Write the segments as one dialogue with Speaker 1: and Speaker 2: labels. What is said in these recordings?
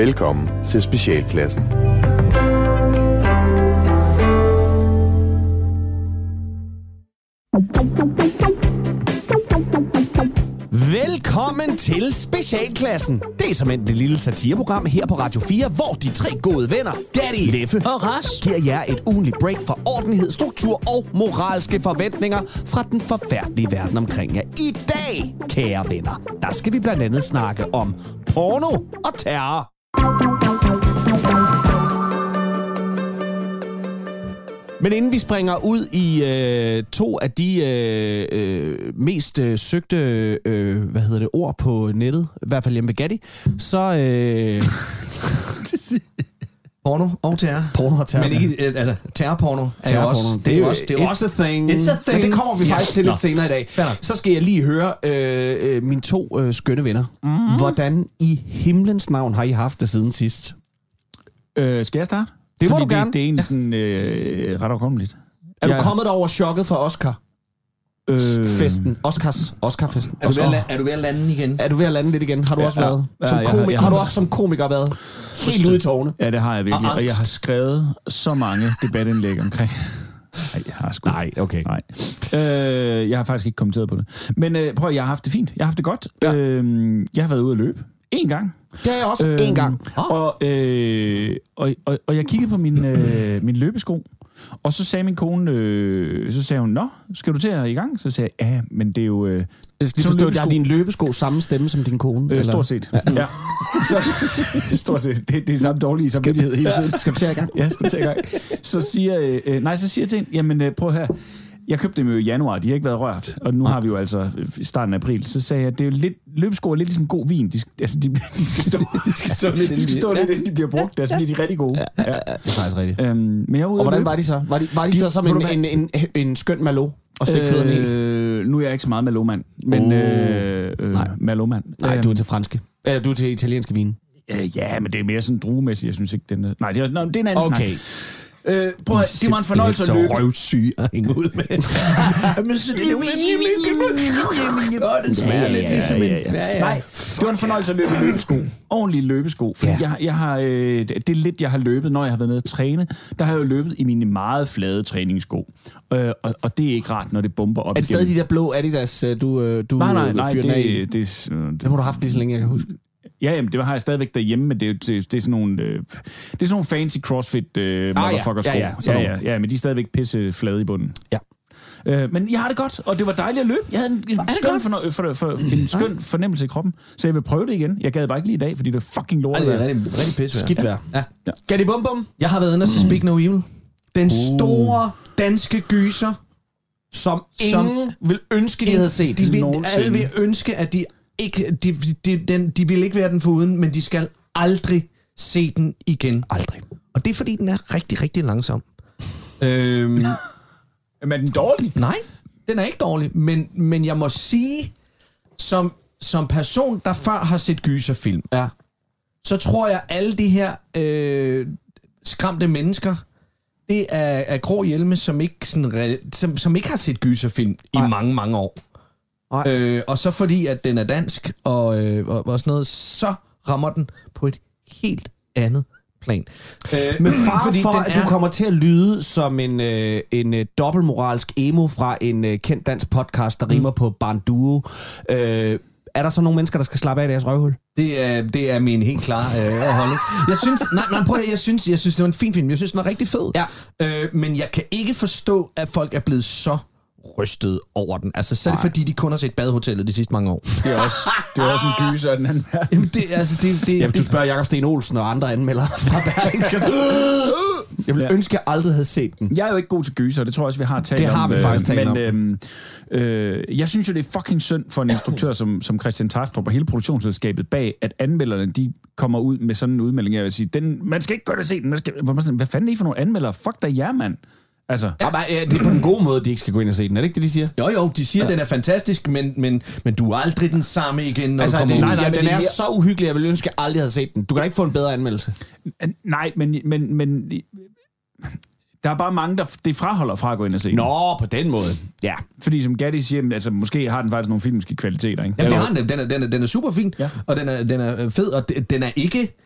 Speaker 1: Velkommen til Specialklassen.
Speaker 2: Velkommen til Specialklassen. Det er som det lille satireprogram her på Radio 4, hvor de tre gode venner, Gatti, Leffe og Ras, giver jer et ugenligt break for ordentlighed, struktur og moralske forventninger fra den forfærdelige verden omkring jer. I dag, kære venner, der skal vi blandt andet snakke om porno og terror. Men inden vi springer ud i øh, to af de øh, øh, mest øh, søgte øh, hvad hedder det, ord på nettet, i hvert fald hjemme ved Gatti, så... Øh,
Speaker 3: Porno og terror.
Speaker 2: porno og terror.
Speaker 3: Men ikke, altså, terrorporno er jo også...
Speaker 2: Det er jo
Speaker 3: også, det er også
Speaker 2: a thing.
Speaker 3: It's a thing.
Speaker 2: Men det kommer vi faktisk til
Speaker 3: Nå.
Speaker 2: lidt senere i dag. Så skal jeg lige høre øh, øh, mine to øh, skønne venner. Mm. Hvordan i himlens navn har I haft det siden sidst?
Speaker 4: Øh, skal jeg starte?
Speaker 2: Det må
Speaker 4: Fordi
Speaker 2: du gerne.
Speaker 4: Det, det er egentlig sådan øh, ret overkommeligt.
Speaker 2: Er du
Speaker 4: Jeg-
Speaker 2: kommet over chokket for Oscar?
Speaker 4: Øh,
Speaker 2: Festen. Oscars. Oscar-festen.
Speaker 3: Er du, ved at, la- er du ved at lande igen?
Speaker 2: Er du ved at lande lidt igen? Har du
Speaker 4: Ja,
Speaker 2: også
Speaker 4: ja.
Speaker 2: været?
Speaker 4: Ja,
Speaker 2: Som
Speaker 4: har-
Speaker 2: komiker,
Speaker 4: jeg
Speaker 2: har,
Speaker 4: har-
Speaker 2: du også som komiker været helt ude i tårne?
Speaker 4: Ja, det har jeg virkelig.
Speaker 3: Og
Speaker 4: Og, jeg har skrevet så mange debatindlæg omkring... Nej, jeg har sgu
Speaker 2: Nej, okay.
Speaker 4: Nej. Øh, jeg har faktisk ikke kommenteret på det. Men øh, prøv jeg har haft det fint. Jeg har haft det godt.
Speaker 2: Ja.
Speaker 4: Øh, jeg har været ude at løbe. En gang.
Speaker 2: Det har jeg også
Speaker 4: Øhm,
Speaker 2: en gang.
Speaker 4: Og, øh, og, og, og jeg kiggede på min, øh, min løbesko, og så sagde min kone, øh, så sagde hun, Nå, skal du til at i gang? Så sagde jeg, ja, men det er jo... Øh,
Speaker 2: Jeg skal lige forstå, at jeg har
Speaker 4: løbesko.
Speaker 2: din løbesko samme stemme som din kone?
Speaker 4: øh, stort set. Ja. ja. Så, stort set. Det, det er samme dårlige samvittighed hele tiden.
Speaker 2: Skal du til at i gang?
Speaker 4: Ja, skal til i gang. Så siger, øh, øh, nej, så siger jeg til hende, jamen øh, prøv her. Jeg købte dem jo i januar, de har ikke været rørt, og nu har vi jo altså i starten af april. Så sagde jeg, det er jo lidt, løbesko er lidt ligesom god vin. De, skal- altså, de, de skal stå, de skal stå lidt, de skal stå lidt inden de bliver brugt. Altså, bliver de rigtig gode. Ja.
Speaker 2: Det er faktisk rigtigt.
Speaker 4: Øhm, men jeg
Speaker 2: Og
Speaker 4: at
Speaker 2: hvordan var de så? Var de, var de,
Speaker 4: De-
Speaker 2: så som en, en, en, en skøn malo og stik fødderne i?
Speaker 4: øh, Nu er jeg ikke så meget malomand, men
Speaker 2: Oh.
Speaker 4: øh, øh,
Speaker 2: Nej.
Speaker 4: malomand.
Speaker 2: Nej,
Speaker 4: Øhm,
Speaker 2: du er til franske. Eller du er til italienske vin.
Speaker 4: Øh, ja, men det er mere sådan druemæssigt. Jeg synes ikke, den er... Nej, det er, nå, det er en anden
Speaker 2: Okay.
Speaker 4: snak. Øh, prøv at, det var en fornøjelse at løbe.
Speaker 2: røvsyg at hænge ud med.
Speaker 3: Åh, den smager lidt ligesom en...
Speaker 4: Ja, ja, ja. Nej, det var en fornøjelse at løbe i løbesko. Ordentlige løbesko. Fordi jeg, jeg har, øh, det er lidt, jeg har løbet, når jeg har været nede at træne. Der har jeg jo løbet i mine meget flade træningssko. Øh, og, og det er ikke rart, når det bomber op
Speaker 2: Er det stadig de der blå Adidas, øh, du, øh, du
Speaker 4: Nej, nej, nej,
Speaker 2: fyrer den af
Speaker 4: det, det, det,
Speaker 2: Dem har du haft lige så længe, jeg kan huske.
Speaker 4: Ja, jamen, det har jeg stadigvæk derhjemme, men det er, det, det er sådan nogle, øh, det er sådan nogle fancy CrossFit øh,
Speaker 2: ja.
Speaker 4: motherfucker sko.
Speaker 2: Ja, ja, sådan
Speaker 4: ja, ja, ja, men de er stadigvæk pisse flade i bunden.
Speaker 2: Ja.
Speaker 4: Øh, men jeg har det godt, og det var dejligt at løbe. Jeg havde en, en, skøn, fornø- for, for, en skøn fornemmelse i kroppen, så jeg vil prøve det igen. Jeg gad bare ikke lige i dag, fordi det er fucking lort.
Speaker 3: Ej, det er rigtig, rigtig pisse.
Speaker 2: Skidt vejr.
Speaker 3: Ja.
Speaker 2: Skal de bum bum?
Speaker 3: Jeg har været inde og se Speak No Evil. Den store danske gyser.
Speaker 2: Som
Speaker 3: Som-
Speaker 2: ingen vil ønske, de havde set.
Speaker 3: De vil, alle vil ønske, at de ikke... De, de, den, de vil ikke være den foruden, men de skal aldrig se den igen.
Speaker 2: Aldrig.
Speaker 3: Og det er, fordi den er rigtig, rigtig langsom. øhm,
Speaker 4: Men er den dårlig?
Speaker 3: nej, den er ikke dårlig, men, men jeg må sige, som, som person, der før har set gyserfilm,
Speaker 2: Ja.
Speaker 3: så tror jeg, alle de her øh, skræmte mennesker, det er, er grå hjelme, som ikke, sådan, som, som ikke har set gyserfilm i
Speaker 2: Nej.
Speaker 3: mange, mange år.
Speaker 2: Nej.
Speaker 3: Øh, og så fordi, at den er dansk og, øh, og, og sådan noget, så rammer den på et helt andet plan. Øh,
Speaker 2: Med far
Speaker 3: fordi
Speaker 2: for, at du kommer til at lyde som en, øh, en øh, dobbeltmoralsk emo fra en øh, kendt dansk podcast, der
Speaker 3: Mm.
Speaker 2: rimer på Banduo. Øh, er der så nogle mennesker, der skal slappe af i deres røvhul?
Speaker 3: Det er, det er min helt klare øh, holdning. Jeg synes, nej, nej, prøv, at- jeg synes, jeg synes, det var en fin film. Jeg synes, den var rigtig fed.
Speaker 2: Ja.
Speaker 3: Øh, men jeg kan ikke forstå, at folk er blevet så rystet over den. Altså, så er det fordi, de kun har set Badehotellet de sidste mange år.
Speaker 4: Det er også, det er også en gyser den anden verden.
Speaker 3: Jamen, det, altså, det, det,
Speaker 2: Ja, hvis du
Speaker 3: det,
Speaker 2: spørger Jakob Sten Olsen og andre anmeldere fra Berlingske. Jeg ville
Speaker 4: Ja.
Speaker 2: ønske, at jeg aldrig havde set den.
Speaker 4: Jeg er jo ikke god til gyser, det tror jeg også, vi har talt
Speaker 2: Det
Speaker 4: om.
Speaker 2: har vi
Speaker 4: øh,
Speaker 2: faktisk talt
Speaker 4: men,
Speaker 2: om.
Speaker 4: Øhm, øh, jeg synes jo, det er fucking synd for en instruktør som, som Christian Taftrup og hele produktionsselskabet bag, at anmelderne de kommer ud med sådan en udmelding. Jeg vil sige, den, man skal ikke gå og se den. Man skal, hvad fanden er I for nogle anmeldere? Fuck dig jer, mand. Altså,
Speaker 2: Ja. Øh, det er på den gode måde, de ikke skal gå ind og se den. Er det ikke det, de siger?
Speaker 3: jo, jo, de siger, at den er fantastisk, men, men, men du er aldrig den samme igen, når
Speaker 2: Altså,
Speaker 3: du kommer
Speaker 2: den,
Speaker 3: ud.
Speaker 2: nej,
Speaker 4: nej,
Speaker 2: den
Speaker 4: det er
Speaker 2: er
Speaker 4: mere-
Speaker 2: så uhyggelig, jeg ville ønske, at jeg aldrig havde set den. Du kan da ikke få en bedre anmeldelse.
Speaker 4: nej, men, men, men der er bare mange, der det fraholder fra at gå ind og se den.
Speaker 2: Nå, på den måde. Ja.
Speaker 4: Fordi som Gatti siger, altså, måske har den faktisk nogle filmiske kvaliteter. Ikke?
Speaker 3: Jamen, det har den. Den er, den er, den er super fin,
Speaker 4: Ja.
Speaker 3: og den er, den er fed, og de- den er ikke...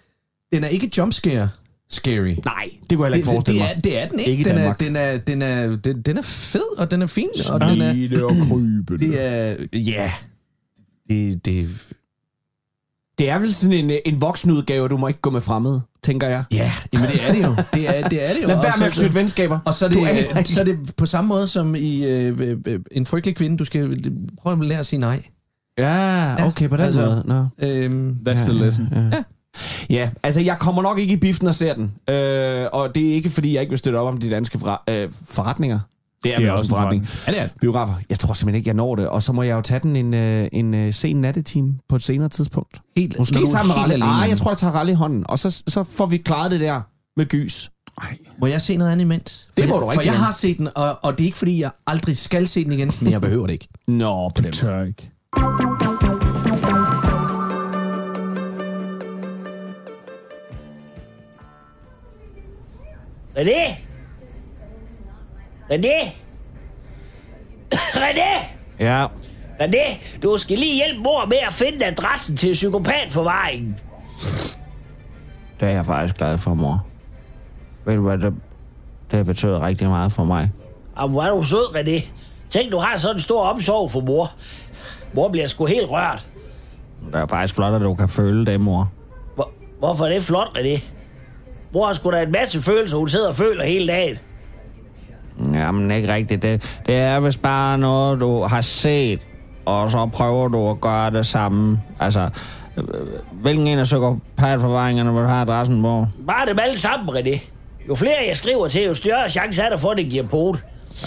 Speaker 3: den er ikke jumpscare scary.
Speaker 2: Nej, det kunne jeg ikke
Speaker 3: Det, det,
Speaker 2: forestille
Speaker 3: det,
Speaker 2: mig.
Speaker 3: er, det er den ikke.
Speaker 2: Ikke
Speaker 3: den, er, den, er, den, er, den, den er fed, og den er fin. Og den er,
Speaker 4: og krybe.
Speaker 3: det er... Ja. Det, det,
Speaker 2: Det er vel sådan en, øh, en voksenudgave, du må ikke gå med fremmede, tænker jeg.
Speaker 3: ja, jamen det er det jo. Det er det, er det jo.
Speaker 2: Lad
Speaker 3: Og
Speaker 2: være med
Speaker 3: så-
Speaker 2: at knytte venskaber.
Speaker 3: Og så er, det,
Speaker 2: ikke.
Speaker 3: så er det på samme måde som i øh, øh, øh, En frygtelig kvinde. Du skal prøve at lære at sige nej.
Speaker 2: Ja, okay, på den
Speaker 3: altså-
Speaker 2: måde. Nå.
Speaker 3: Øhm,
Speaker 4: That's the lesson.
Speaker 2: Ja. ja, altså jeg kommer nok ikke i biften og ser den. Øh, og det er ikke, fordi jeg ikke vil støtte op om de danske forre- øh, forretninger. Det er, det er også en forretning.
Speaker 3: ja, det er.
Speaker 2: Biografer. Jeg tror simpelthen ikke, jeg når det. Og så må jeg jo tage den en, øh, en øh, sen nattetime på et senere tidspunkt.
Speaker 3: Helt,
Speaker 2: Måske
Speaker 3: du
Speaker 2: sammen med
Speaker 3: alene.
Speaker 2: Nej, jeg tror, jeg tager Ralle i hånden. Og så, så får vi klaret det der med gys.
Speaker 3: Må jeg se noget andet imens?
Speaker 2: Det
Speaker 3: For
Speaker 2: må du
Speaker 3: For
Speaker 2: rigtig
Speaker 3: jeg har set den, og, og det er ikke fordi, jeg aldrig skal se den igen, men jeg behøver det ikke.
Speaker 2: Nå, på den måde.
Speaker 4: Tør ikke.
Speaker 5: René? René? René?
Speaker 2: Ja.
Speaker 5: René, du skal lige hjælpe mor med at finde adressen til psykopatforvaringen.
Speaker 2: Det er jeg faktisk glad for, mor. Ved du hvad, det, det betyder rigtig meget for mig.
Speaker 5: Og hvor er du sød, René. Tænk, du har sådan en stor omsorg for mor. Mor bliver sgu helt rørt.
Speaker 2: Det er faktisk flot, at du kan føle det, mor.
Speaker 5: Hvor, hvorfor er det flot, René? Mor har sgu da en masse følelser, hun sidder og føler hele dagen.
Speaker 2: Jamen, ikke rigtigt. Det, det er vist bare noget, du har set, og så prøver du at gøre det samme. Altså, øh, hvilken en af psykopatforvaringerne vil du have adressen på?
Speaker 5: Bare dem alle sammen, René. Jo flere jeg skriver til, jo større chance er der for, at det giver pot.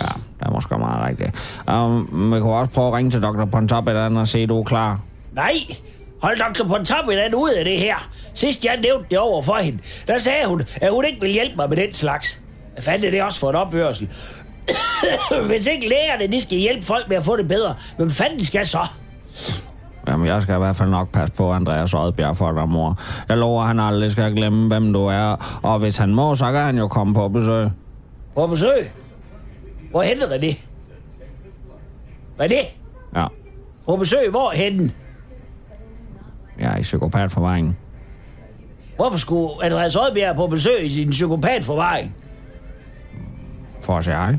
Speaker 2: Ja, det er måske meget rigtigt. Um, vi kunne også prøve at ringe til Dr. Pontop eller andet og se, at du er klar.
Speaker 5: Nej, hold Dr. Pontop den ud af det her. Sidst jeg nævnte det over for hende, der sagde hun, at hun ikke ville hjælpe mig med den slags. Fanden er det også for en opførsel? Hvis ikke lægerne, de skal hjælpe folk med at få det bedre, hvem fanden skal så?
Speaker 2: Jamen, jeg skal i hvert fald nok passe på Andreas Oddbjerg for dig, mor. Jeg lover, at han aldrig skal glemme, hvem du er. Og hvis han må, så kan han jo komme på besøg.
Speaker 5: På besøg? Hvor henne, René? René?
Speaker 2: Ja,
Speaker 5: På besøg hvor henne?
Speaker 2: Jeg er i psykopatforvaringen.
Speaker 5: Hvorfor skulle Andreas Oddbjerg på besøg i sin psykopatforvaring?
Speaker 2: For at se hej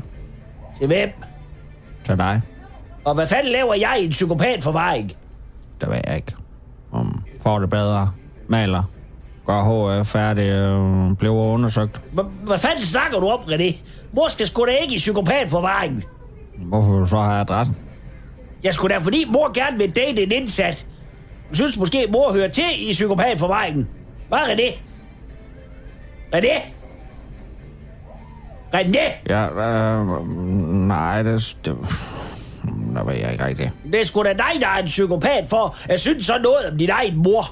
Speaker 5: Til hvem?
Speaker 2: til dig.
Speaker 5: Og hvad fanden laver jeg i en psykopatforvaring?
Speaker 2: Det ved jeg ikke. Um, får det bedre. Maler. Gør HF færdig. Øh, bliver undersøgt.
Speaker 5: Hva- Hvad fanden snakker du om, René? Mor skal sgu da ikke i psykopatforvaring.
Speaker 2: Hvorfor vil du så have adressen?
Speaker 5: Jeg skulle da, fordi mor gerne vil date en indsat. Synes måske, mor hører til i psykopatforvaringen. Hvad, René? René? René?
Speaker 2: Ja, øh, nej, det, det, der ved jeg ikke rigtigt.
Speaker 5: Det er sgu da dig, der er en psykopat for at synes så noget om din egen mor.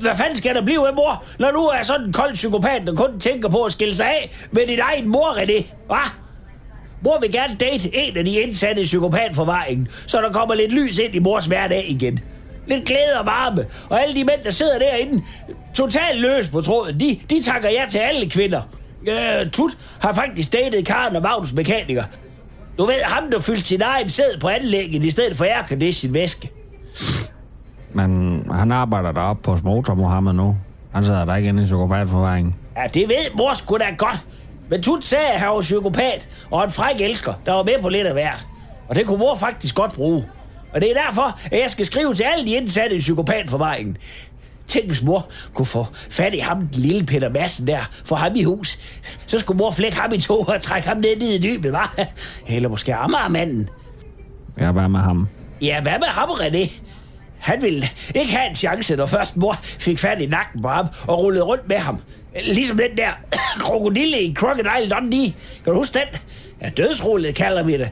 Speaker 5: Hvad fanden skal der blive af mor, når du er sådan en kold psykopat, der kun tænker på at skille sig af med din egen mor, René? Hvad? Mor vil gerne date en af de indsatte i psykopatforvaringen, så der kommer lidt lys ind i mors hverdag igen. Lidt glæde og varme, og alle de mænd, der sidder derinde, totalt løs på tråden, de, de takker ja til alle kvinder. Øh, Tut har faktisk datet Karen og Magnus mekaniker. Du ved, ham der fyldte sin egen sæd på anlægget i stedet for aircondition væske.
Speaker 2: Men han arbejder deroppe på Motor Mohammed nu. Han sidder der ikke inde i psykopatforvaringen.
Speaker 5: Ja, det ved mor sgu da godt. Men Tut sagde, at han var psykopat og en fræk elsker, der var med på lidt af hvert. Og det kunne mor faktisk godt bruge. Og det er derfor, at jeg skal skrive til alle de indsatte i psykopatforvaringen. Tænk, hvis mor kunne få fat i ham, den lille Peter Madsen der, få ham i hus. Så skulle mor flække ham i to og trække ham ned i dybet, var? Eller måske Amagermanden.
Speaker 2: Er bare med ham.
Speaker 5: Ja, hvad med ham, René? Han ville ikke have en chance, når først mor fik fat i nakken på ham og rullede rundt med ham. Ligesom den der krokodille i Crocodile Dundee. Kan du huske den? Ja, dødsrullet kalder vi det.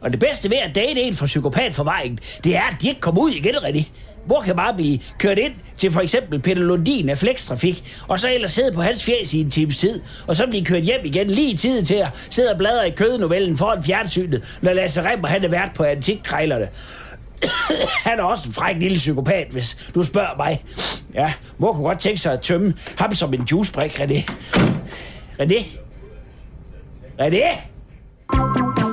Speaker 5: Og det bedste ved at date en fra psykopatforvaringen, det er, at de ikke kommer ud igen, rigtig. Mor kan bare blive kørt ind til for eksempel Peter Lundin af Flextrafik, og så ellers sidde på hans fjes i en times tid, og så blive kørt hjem igen lige i tid til at sidde og bladre i kødenovellen foran fjernsynet, når Lasse Remmer han er vært på antikkrejlerne. Han er også en fræk lille psykopat, hvis du spørger mig. Ja, mor kunne godt tænke sig at tømme ham som en juicebrik, René. René? René?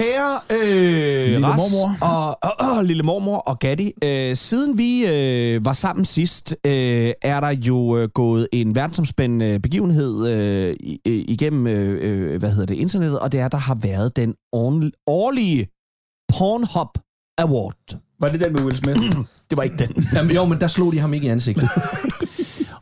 Speaker 2: Kære øh,
Speaker 4: Lille
Speaker 2: Ras
Speaker 4: mormor.
Speaker 2: Og, og, og lille mormor og Gatti, øh, siden vi øh, var sammen sidst, øh, er der jo øh, gået en verdensomspændende begivenhed øh, øh, igennem øh, øh, hvad hedder det, internettet, og det er, der har været den årl- årlige Pornhub Award.
Speaker 4: Var det den med Will Smith?
Speaker 2: Det var ikke den.
Speaker 3: Jamen, jo, men der slog de ham ikke i ansigtet.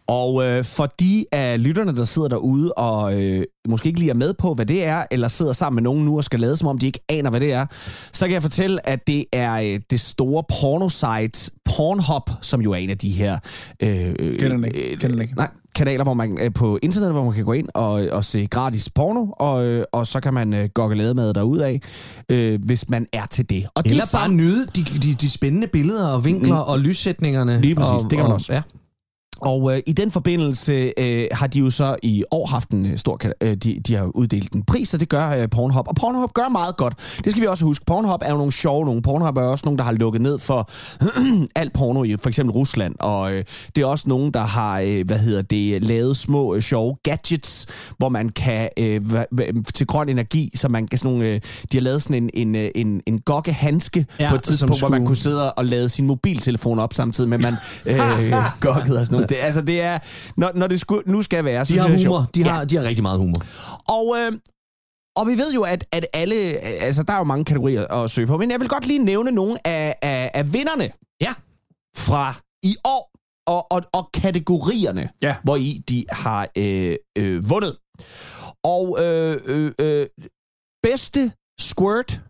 Speaker 2: Og øh, for de af lytterne, der sidder derude og øh, måske ikke lige er med på, hvad det er, eller sidder sammen med nogen nu og skal lade, som om de ikke aner, hvad det er, så kan jeg fortælle, at det er øh, det store pornosite Pornhub, som jo er en af de her... Øh,
Speaker 4: Kender den ikke.
Speaker 2: øh,
Speaker 4: Kender den ikke.
Speaker 2: Nej, kanaler, hvor man øh, på internettet, hvor man kan gå ind og, og se gratis porno, og, øh, og så kan man øh, gokke lademad derud af, øh, hvis man er til det. Og
Speaker 3: Eller
Speaker 2: de
Speaker 3: bare nyde de, de, de spændende billeder og vinkler mm. og lyssætningerne.
Speaker 2: Lige præcis,
Speaker 3: og,
Speaker 2: det kan man
Speaker 3: og,
Speaker 2: også.
Speaker 3: Ja.
Speaker 2: Og øh, i den forbindelse øh, har de jo så i år haft en øh, stor... Øh, de, de har uddelt en pris, og det gør øh, Pornhub. Og Pornhub gør meget godt. Det skal vi også huske. Pornhub er jo nogle sjove nogle. Pornhub er også nogle, der har lukket ned for alt porno i for eksempel Rusland. Og øh, det er også nogen, der har, øh, hvad hedder det, lavet små øh, sjove gadgets, hvor man kan øh, til grøn energi, så man kan sådan nogle... Øh, de har lavet sådan en, en, øh, en, en gokkehandske
Speaker 3: Ja,
Speaker 2: på et tidspunkt, hvor man
Speaker 3: skulle-
Speaker 2: kunne sidde og lade sin mobiltelefon op samtidig med, man øh, gokkede og sådan noget. Det, altså, det er... Når, når det sku, nu skal være, så
Speaker 3: De har
Speaker 2: det
Speaker 3: humor. De har, de har rigtig meget humor.
Speaker 2: Og, øh, og vi ved jo, at, at alle... Altså, der er jo mange kategorier at søge på, men jeg vil godt lige nævne nogle af, af, af vinderne
Speaker 3: Ja.
Speaker 2: fra i år, og, og, og kategorierne,
Speaker 4: Ja.
Speaker 2: hvor i de har øh, øh, vundet. Og øh, øh, øh, bedste squirt,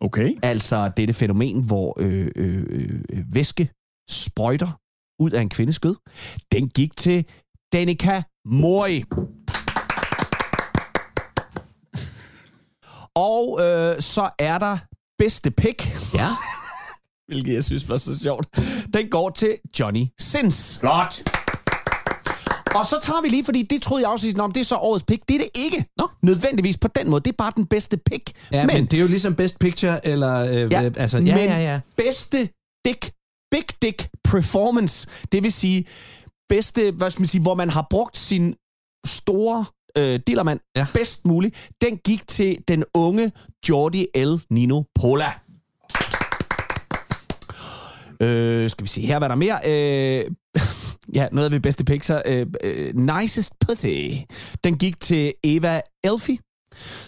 Speaker 4: Okay.
Speaker 2: altså dette fænomen, hvor øh, øh, øh, væske sprøjter ud af en kvindes skød, den gik til Danica Mori. Og øh, så er der bedste pik,
Speaker 3: Ja.
Speaker 2: hvilket jeg synes var så sjovt. Den går til Johnny Sins.
Speaker 5: Flot.
Speaker 2: Og så tager vi lige, fordi det troede jeg også, om det er så årets pik. Det er det ikke. Nå. Nødvendigvis på den måde. Det er bare den bedste pik.
Speaker 3: Ja, men, men det er jo ligesom Best Picture, eller... Øh,
Speaker 2: Ja,
Speaker 3: øh, altså,
Speaker 2: men
Speaker 3: ja, ja, ja.
Speaker 2: bedste dick, big dick performance, det vil sige bedste, hvad skal man sige, hvor man har brugt sin store øh, dillermand
Speaker 3: Ja.
Speaker 2: ja. bedst muligt, den gik til den unge Jordi L. Nino Pola. Øh, skal vi se her, hvad der er mere? Øh, ja, noget af det bedste så øh, øh, Nicest Pussy. Den gik til Eva Elfi,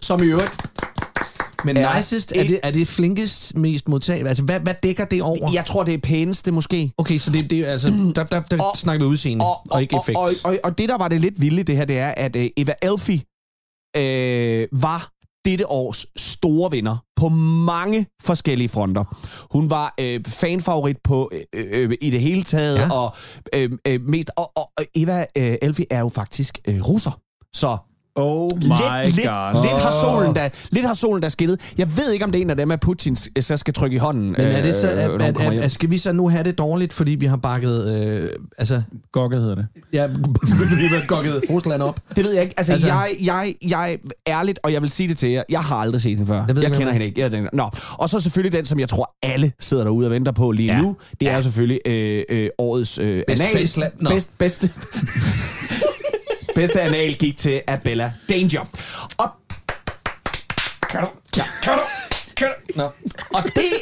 Speaker 2: som i øvrigt
Speaker 3: Men
Speaker 2: er
Speaker 3: nicest, er
Speaker 2: et-
Speaker 3: det, er det flinkest, mest modtageligt? Altså, hvad, hvad dækker det over?
Speaker 2: Jeg tror, det er pæneste måske.
Speaker 3: Okay, så det, det er altså, der, der, der
Speaker 2: Og-
Speaker 3: snakker vi udseende, og, og, og ikke effekt.
Speaker 2: Og, og, og, og det, der var det lidt vilde det her, det er, at øh, Eva Elfi øh, var dette års store vinder på mange forskellige fronter. Hun var øh, fanfavorit på øh, øh, i det hele taget,
Speaker 3: Ja.
Speaker 2: og øh, øh, mest og, og Eva øh, Elfi er jo faktisk øh, russer. Så
Speaker 4: Oh my
Speaker 2: lidt, lidt,
Speaker 4: god.
Speaker 2: lidt, har solen da, lidt har solen der skinnet. Jeg ved ikke, om det er en af dem, at Putin s- så skal trykke i hånden.
Speaker 3: Men er det så,
Speaker 2: øh,
Speaker 3: at,
Speaker 2: hun
Speaker 3: at, at, at, skal vi så nu have det dårligt, fordi vi har bakket, øh, altså,
Speaker 4: Gokket hedder det.
Speaker 3: ja, vi har gokket Rusland op?
Speaker 2: Det ved jeg ikke. Altså,
Speaker 3: Altså-
Speaker 2: jeg, jeg, jeg ærligt, og jeg vil sige det til jer, jeg har aldrig set hende før.
Speaker 3: Jeg ved
Speaker 2: jeg kender hende ikke. Jeg, den, nå. Og så selvfølgelig den, som jeg tror, alle sidder derude og venter på lige
Speaker 3: Ja.
Speaker 2: ja. nu. Det er jo selvfølgelig øh, øh, årets øh,
Speaker 3: Best
Speaker 2: anal.
Speaker 3: face.
Speaker 2: Best, bedste, bedste anal gik til Abella Danger. Og
Speaker 5: Kan du? Ja. Kan du? Kan du?
Speaker 3: Nå.
Speaker 2: Og det,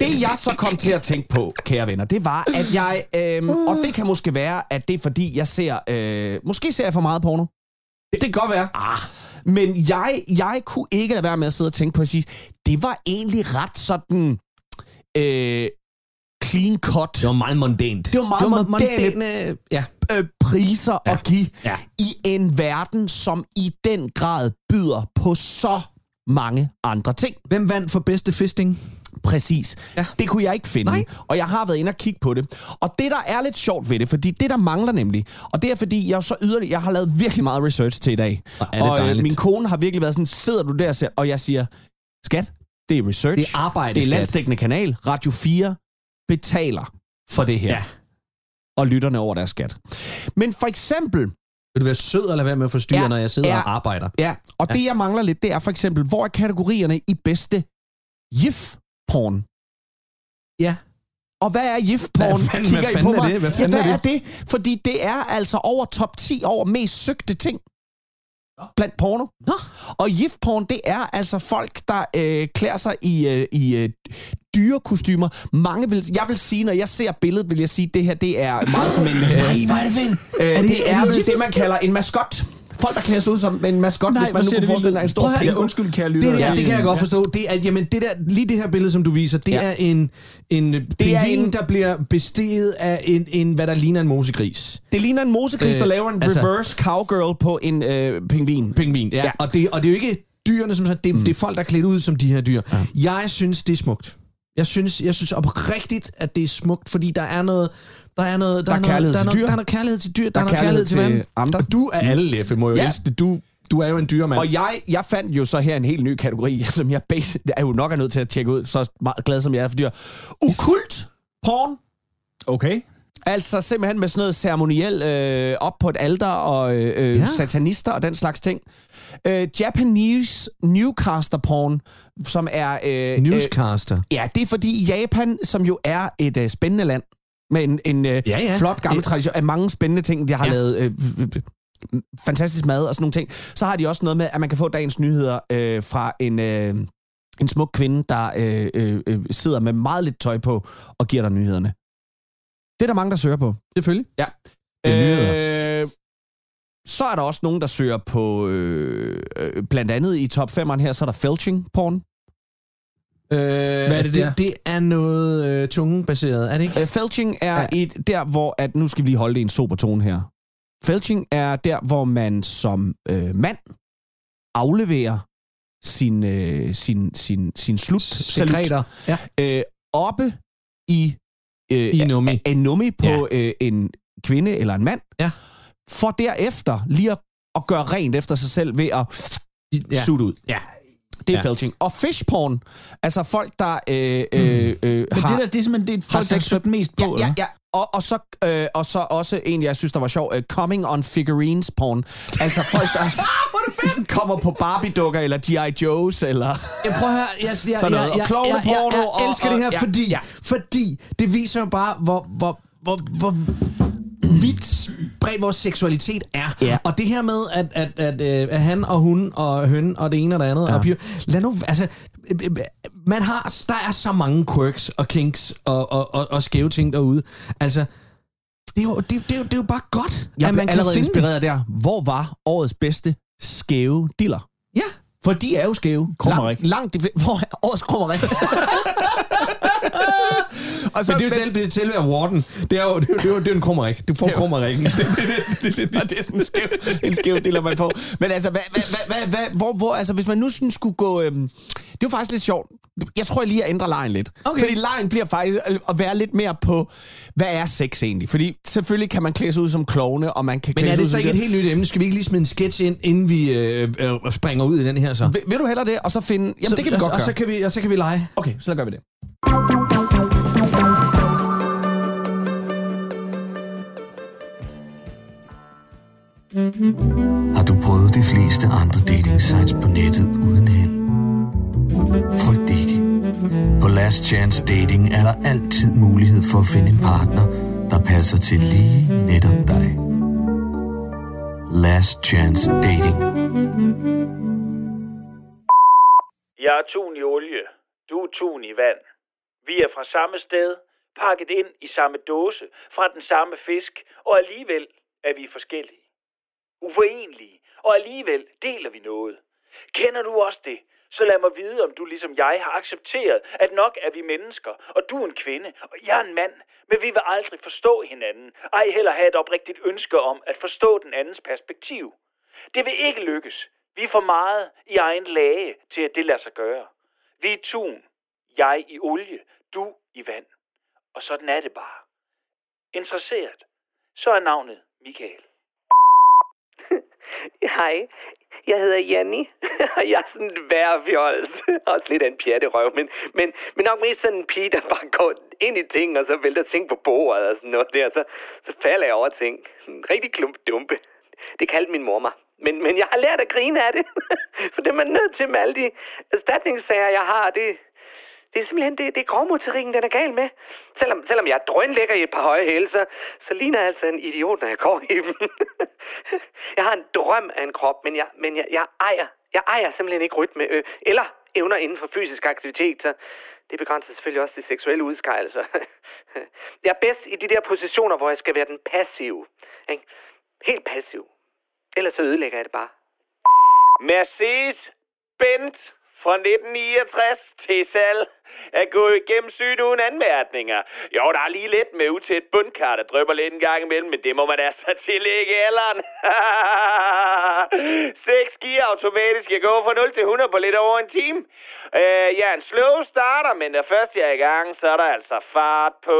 Speaker 2: det jeg så kom til at tænke på, kære venner, det var, at jeg... Øhm, og det kan måske være, at det er fordi, jeg ser... Øh, måske ser jeg for meget porno. Det, det kan godt være. Ah, men jeg, jeg kunne ikke lade være med at sidde og tænke på at sige, det var egentlig ret sådan... Øh, clean cut.
Speaker 3: Det var meget mondænt.
Speaker 2: Det var meget
Speaker 3: det var
Speaker 2: mondæne-
Speaker 3: mondæne, ja.
Speaker 2: øh, priser ja. at give
Speaker 3: Ja.
Speaker 2: i en verden, som i den grad byder på så mange andre ting.
Speaker 3: Hvem vandt for bedste fisting?
Speaker 2: Præcis.
Speaker 3: Ja.
Speaker 2: Det kunne jeg ikke finde.
Speaker 3: Nej.
Speaker 2: Og jeg har været inde og kigge på det. Og det, der er lidt sjovt ved det, fordi det, der mangler nemlig, og det er fordi, jeg så yderligere, jeg har lavet virkelig meget research til i dag.
Speaker 3: Og er det
Speaker 2: og øh,
Speaker 3: dejligt.
Speaker 2: min kone har virkelig været sådan, sidder du der og, ser, og jeg siger, skat, det er research.
Speaker 3: Det er arbejde,
Speaker 2: Det er landsdækkende kanal. Radio 4 betaler for det her.
Speaker 3: Ja.
Speaker 2: Og lytterne over deres skat. Men for eksempel,
Speaker 3: Vil du være sød og lade være med at forstyrre,
Speaker 2: Ja,
Speaker 3: når jeg sidder
Speaker 2: ja.
Speaker 3: og arbejder?
Speaker 2: Ja, og ja. det jeg mangler lidt, det er for eksempel, hvor er kategorierne i bedste GIF-porn?
Speaker 3: Ja.
Speaker 2: Og hvad er GIF-porn?
Speaker 3: Hvad fanden-
Speaker 2: Kigger
Speaker 3: hvad
Speaker 2: I på
Speaker 3: er det? Hvad
Speaker 2: ja, hvad
Speaker 3: er
Speaker 2: er det? Fordi det er altså over top 10 over mest søgte ting. blandt porno. Nå. Og giftporn, det er altså folk, der øh, klæder sig i, øh, i øh, dyre kostymer. Mange vil, jeg vil sige, når jeg ser billedet, vil jeg sige, det her, det er meget som en... Øh,
Speaker 3: Nej, hvor er det fedt.
Speaker 2: øh,
Speaker 3: Er
Speaker 2: det,
Speaker 3: det-
Speaker 2: det
Speaker 3: er
Speaker 2: er
Speaker 3: det
Speaker 2: det, man kalder en maskot. Folk, der klæder sig ud som en maskot,
Speaker 4: Nej,
Speaker 2: hvis man nu kunne
Speaker 4: det
Speaker 2: forestille sig en stor
Speaker 3: at.
Speaker 4: Ja, undskyld, kære lytter.
Speaker 3: Det, der, det kan jeg godt
Speaker 4: Ja.
Speaker 3: forstå. Det er, jamen, det der, lige det her billede, som du viser, det
Speaker 2: Ja.
Speaker 3: er en, en
Speaker 2: er
Speaker 3: pingvin,
Speaker 2: en-
Speaker 3: der bliver besteget af en, en, hvad der ligner en mosegris.
Speaker 2: Det ligner en mosekris, der
Speaker 3: Øh,
Speaker 2: laver en
Speaker 3: altså-
Speaker 2: reverse cowgirl på en øh, pingvin.
Speaker 3: Pingvin, ja.
Speaker 2: Ja.
Speaker 3: ja. Og, det, og det er jo ikke dyrene, som sådan, det, mm. det er folk, der er klædt ud som de her dyr. Ja. Jeg synes, det er smukt. Jeg synes, jeg synes oprigtigt, at det er smukt, fordi der er noget... Der er, noget,
Speaker 2: Der er
Speaker 3: noget,
Speaker 2: kærlighed
Speaker 3: der er
Speaker 2: til
Speaker 3: noget,
Speaker 2: dyr.
Speaker 3: Der er noget kærlighed til dyr. Der,
Speaker 2: Der
Speaker 3: er noget kærlighed til,
Speaker 2: til
Speaker 3: vand.
Speaker 2: andre.
Speaker 3: Og du er alle, Leffe, må jo
Speaker 2: Ja.
Speaker 3: elske det. Du, du er jo en dyremand.
Speaker 2: Og jeg, jeg fandt jo så her en helt ny kategori, som jeg basic, er jo nok er nødt til at tjekke ud, så meget glad som jeg er for dyr. Okult porn.
Speaker 4: Okay.
Speaker 2: Altså simpelthen med sådan noget ceremoniel øh, op på et alter og øh, øh,
Speaker 3: ja.
Speaker 2: satanister og den slags ting. Øh, Japanese newcaster porn, som er... Øh, øh,
Speaker 3: Newscaster.
Speaker 2: ja, det er fordi Japan, som jo er et øh, spændende land, med en, en øh,
Speaker 3: Ja, ja.
Speaker 2: flot gammel tradition af mange spændende ting, de har
Speaker 3: Ja.
Speaker 2: lavet... Øh, øh, øh, fantastisk mad og sådan nogle ting. Så har de også noget med, at man kan få dagens nyheder øh, fra en, øh, en smuk kvinde, der øh, øh, øh, sidder med meget lidt tøj på og giver dig nyhederne. Det er der mange, der søger på.
Speaker 3: Selvfølgelig.
Speaker 2: Ja.
Speaker 3: Det er
Speaker 2: Øh, så er der også nogen, der søger på, øh, øh, blandt andet i top 5'eren her, så er der felching porn.
Speaker 3: Øh, Hvad
Speaker 4: er det der?
Speaker 3: Det, det er noget øh, tungebaseret, er det ikke?
Speaker 2: Øh, felching er
Speaker 3: Ja.
Speaker 2: et der, hvor, at nu skal vi lige holde det i en sober tone her. Felching er der, hvor man som øh, mand afleverer sin, øh, sin, sin, sin slut
Speaker 3: Sekreter. Ja.
Speaker 2: øh, oppe i, øh,
Speaker 3: I nummi.
Speaker 2: en nummi på
Speaker 3: ja.
Speaker 2: øh, en kvinde eller en mand,
Speaker 3: Ja.
Speaker 2: For derefter lige at, at gøre rent efter sig selv ved at
Speaker 3: Ja.
Speaker 2: sutte ud.
Speaker 3: Ja.
Speaker 2: Det er
Speaker 3: Ja.
Speaker 2: felching. Og fishporn, altså folk, der øh, øh, øh,
Speaker 4: Men
Speaker 2: har...
Speaker 4: det der, det er simpelthen det er folk, der har mest på,
Speaker 2: Ja, ja, ja. Og, og, så, øh, og så også en, jeg synes, der var sjov, uh, coming on figurines porn. Altså folk, der kommer på Barbie-dukker, eller G.I. Joes, eller...
Speaker 3: Jeg prøver at høre, jeg, jeg,
Speaker 2: Sådan noget.
Speaker 3: jeg, jeg, jeg, jeg,
Speaker 2: og-
Speaker 3: jeg elsker
Speaker 2: og-
Speaker 3: det her,
Speaker 2: ja,
Speaker 3: fordi,
Speaker 2: ja.
Speaker 3: fordi det viser jo bare, hvor, hvor, hvor, hvor vidt spredt vores seksualitet er.
Speaker 2: Ja.
Speaker 3: Og det her med, at, at, at, øh, at han og hun og høn og det ene og det andet, ja. og piger, lad nu, altså, øh, øh, man har, der er så mange quirks og kinks og, og, og, og skæve ting derude. Altså, det er jo, det, det, er jo, det er jo bare godt,
Speaker 2: Jeg
Speaker 3: at man kan
Speaker 2: allerede
Speaker 3: finde
Speaker 2: inspireret der. Hvor var årets bedste skæve diller?
Speaker 3: Ja.
Speaker 2: For de er jo skæve.
Speaker 4: Krummerik.
Speaker 2: Langt, langt de, hvor er årets krummerik? og
Speaker 3: Men det er jo selv, det er selve awarden. Det er jo, det er det er det er en krummerik. Du får
Speaker 2: er
Speaker 3: krummerikken. Det, det, det, det, det,
Speaker 2: det er sådan en skæv, en skæv diller, man får. Men altså, hvad, hvad, hvad, hvad, hvor, hvor, altså, hvis man nu sådan skulle gå... Øhm, det er jo faktisk lidt sjovt. Jeg tror, jeg lige at ændre lejen lidt.
Speaker 3: Okay.
Speaker 2: Fordi lejen bliver faktisk at være lidt mere på, hvad er sex egentlig? Fordi selvfølgelig kan man klæde sig ud som klovne, og man kan
Speaker 3: Men
Speaker 2: klæde
Speaker 3: er
Speaker 2: sig ud
Speaker 3: det så ikke et helt nyt emne? Skal vi ikke lige smide en sketch ind, inden vi øh, øh, springer ud i den her så?
Speaker 2: Vil, vil du hellere det? Og så finde... Jamen,
Speaker 3: så,
Speaker 2: det kan vi
Speaker 3: og,
Speaker 2: godt
Speaker 3: og
Speaker 2: gøre.
Speaker 3: så kan vi, og så kan vi lege.
Speaker 2: Okay, så gør vi det.
Speaker 6: Har du prøvet de fleste andre dating sites på nettet uden held? Frygt Last Chance Dating er der altid mulighed for at finde en partner, der passer til lige netop dig. Last Chance Dating.
Speaker 7: Jeg er tun i olie. Du er tun i vand. Vi er fra samme sted, pakket ind i samme dåse, fra den samme fisk, og alligevel er vi forskellige. Uforenlige, og alligevel deler vi noget. Kender du også det? Så lad mig vide, om du ligesom jeg har accepteret, at nok er vi mennesker, og du er en kvinde, og jeg er en mand, men vi vil aldrig forstå hinanden, ej heller have et oprigtigt ønske om at forstå den andens perspektiv. Det vil ikke lykkes. Vi er for meget i egen lage til, at det lader sig gøre. Vi er tun, jeg i olie, du i vand. Og sådan er det bare. Interesseret, så er navnet Michael.
Speaker 8: Hej, jeg hedder Janni, og jeg er sådan en værfjols. Også lidt af en pjatterøv, men, men, men nok mest sådan en pige, der bare går ind i ting, og så vælter ting på bordet og sådan noget der. Så, så falder jeg over ting. En rigtig klump dumpe. Det kaldte min mor mig. Men, men jeg har lært at grine af det. For det er man nødt til med alle de erstatningssager, jeg har. Det, det er simpelthen det, det er grovmotorikken, den er gal med. Selvom, selvom jeg drønlægger i et par høje hæle, så, så ligner jeg altså en idiot, når jeg går i dem. jeg har en drøm af en krop, men jeg, men jeg, jeg ejer jeg ejer simpelthen ikke rytme, øh, eller evner inden for fysisk aktivitet, så det begrænser selvfølgelig også de seksuelle udskejelser. jeg er bedst i de der positioner, hvor jeg skal være den passive. Ikke? Helt passiv. Ellers så ødelægger jeg det bare.
Speaker 9: Mercedes Benz fra 1969 til salg er gået igennem sygt uden anmærkninger. Jo, der er lige lidt med utæt bundkar, der drøber lidt en gang imellem, men det må man altså tillægge alderen. 6 gear automatisk. Jeg går fra 0 til 100 på lidt over en time. Øh, ja, en slow starter, men når først jeg er i gang, så er der altså fart på.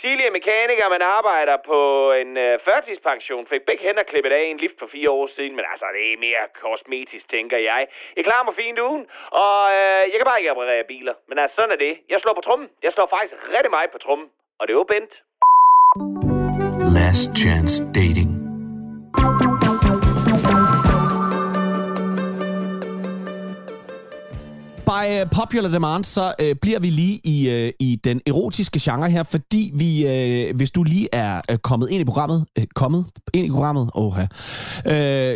Speaker 9: Tidligere mekaniker, man arbejder på en øh, førtidspension, fik begge hænder klippet af en lift for fire år siden, men altså, det er mere kosmetisk, tænker jeg. Jeg klarer mig fint ugen, og øh, jeg kan bare ikke reparere biler. Men altså, sådan er det. Jeg slår på trummen. Jeg slår faktisk rigtig meget på trummen, og det er jo Bent.
Speaker 6: Last Chance Dating.
Speaker 2: By uh, popular demand, så uh, bliver vi lige i, uh, i den erotiske genre her, fordi vi, uh, hvis du lige er uh, kommet ind i programmet, uh, kommet ind i programmet, oh, uh,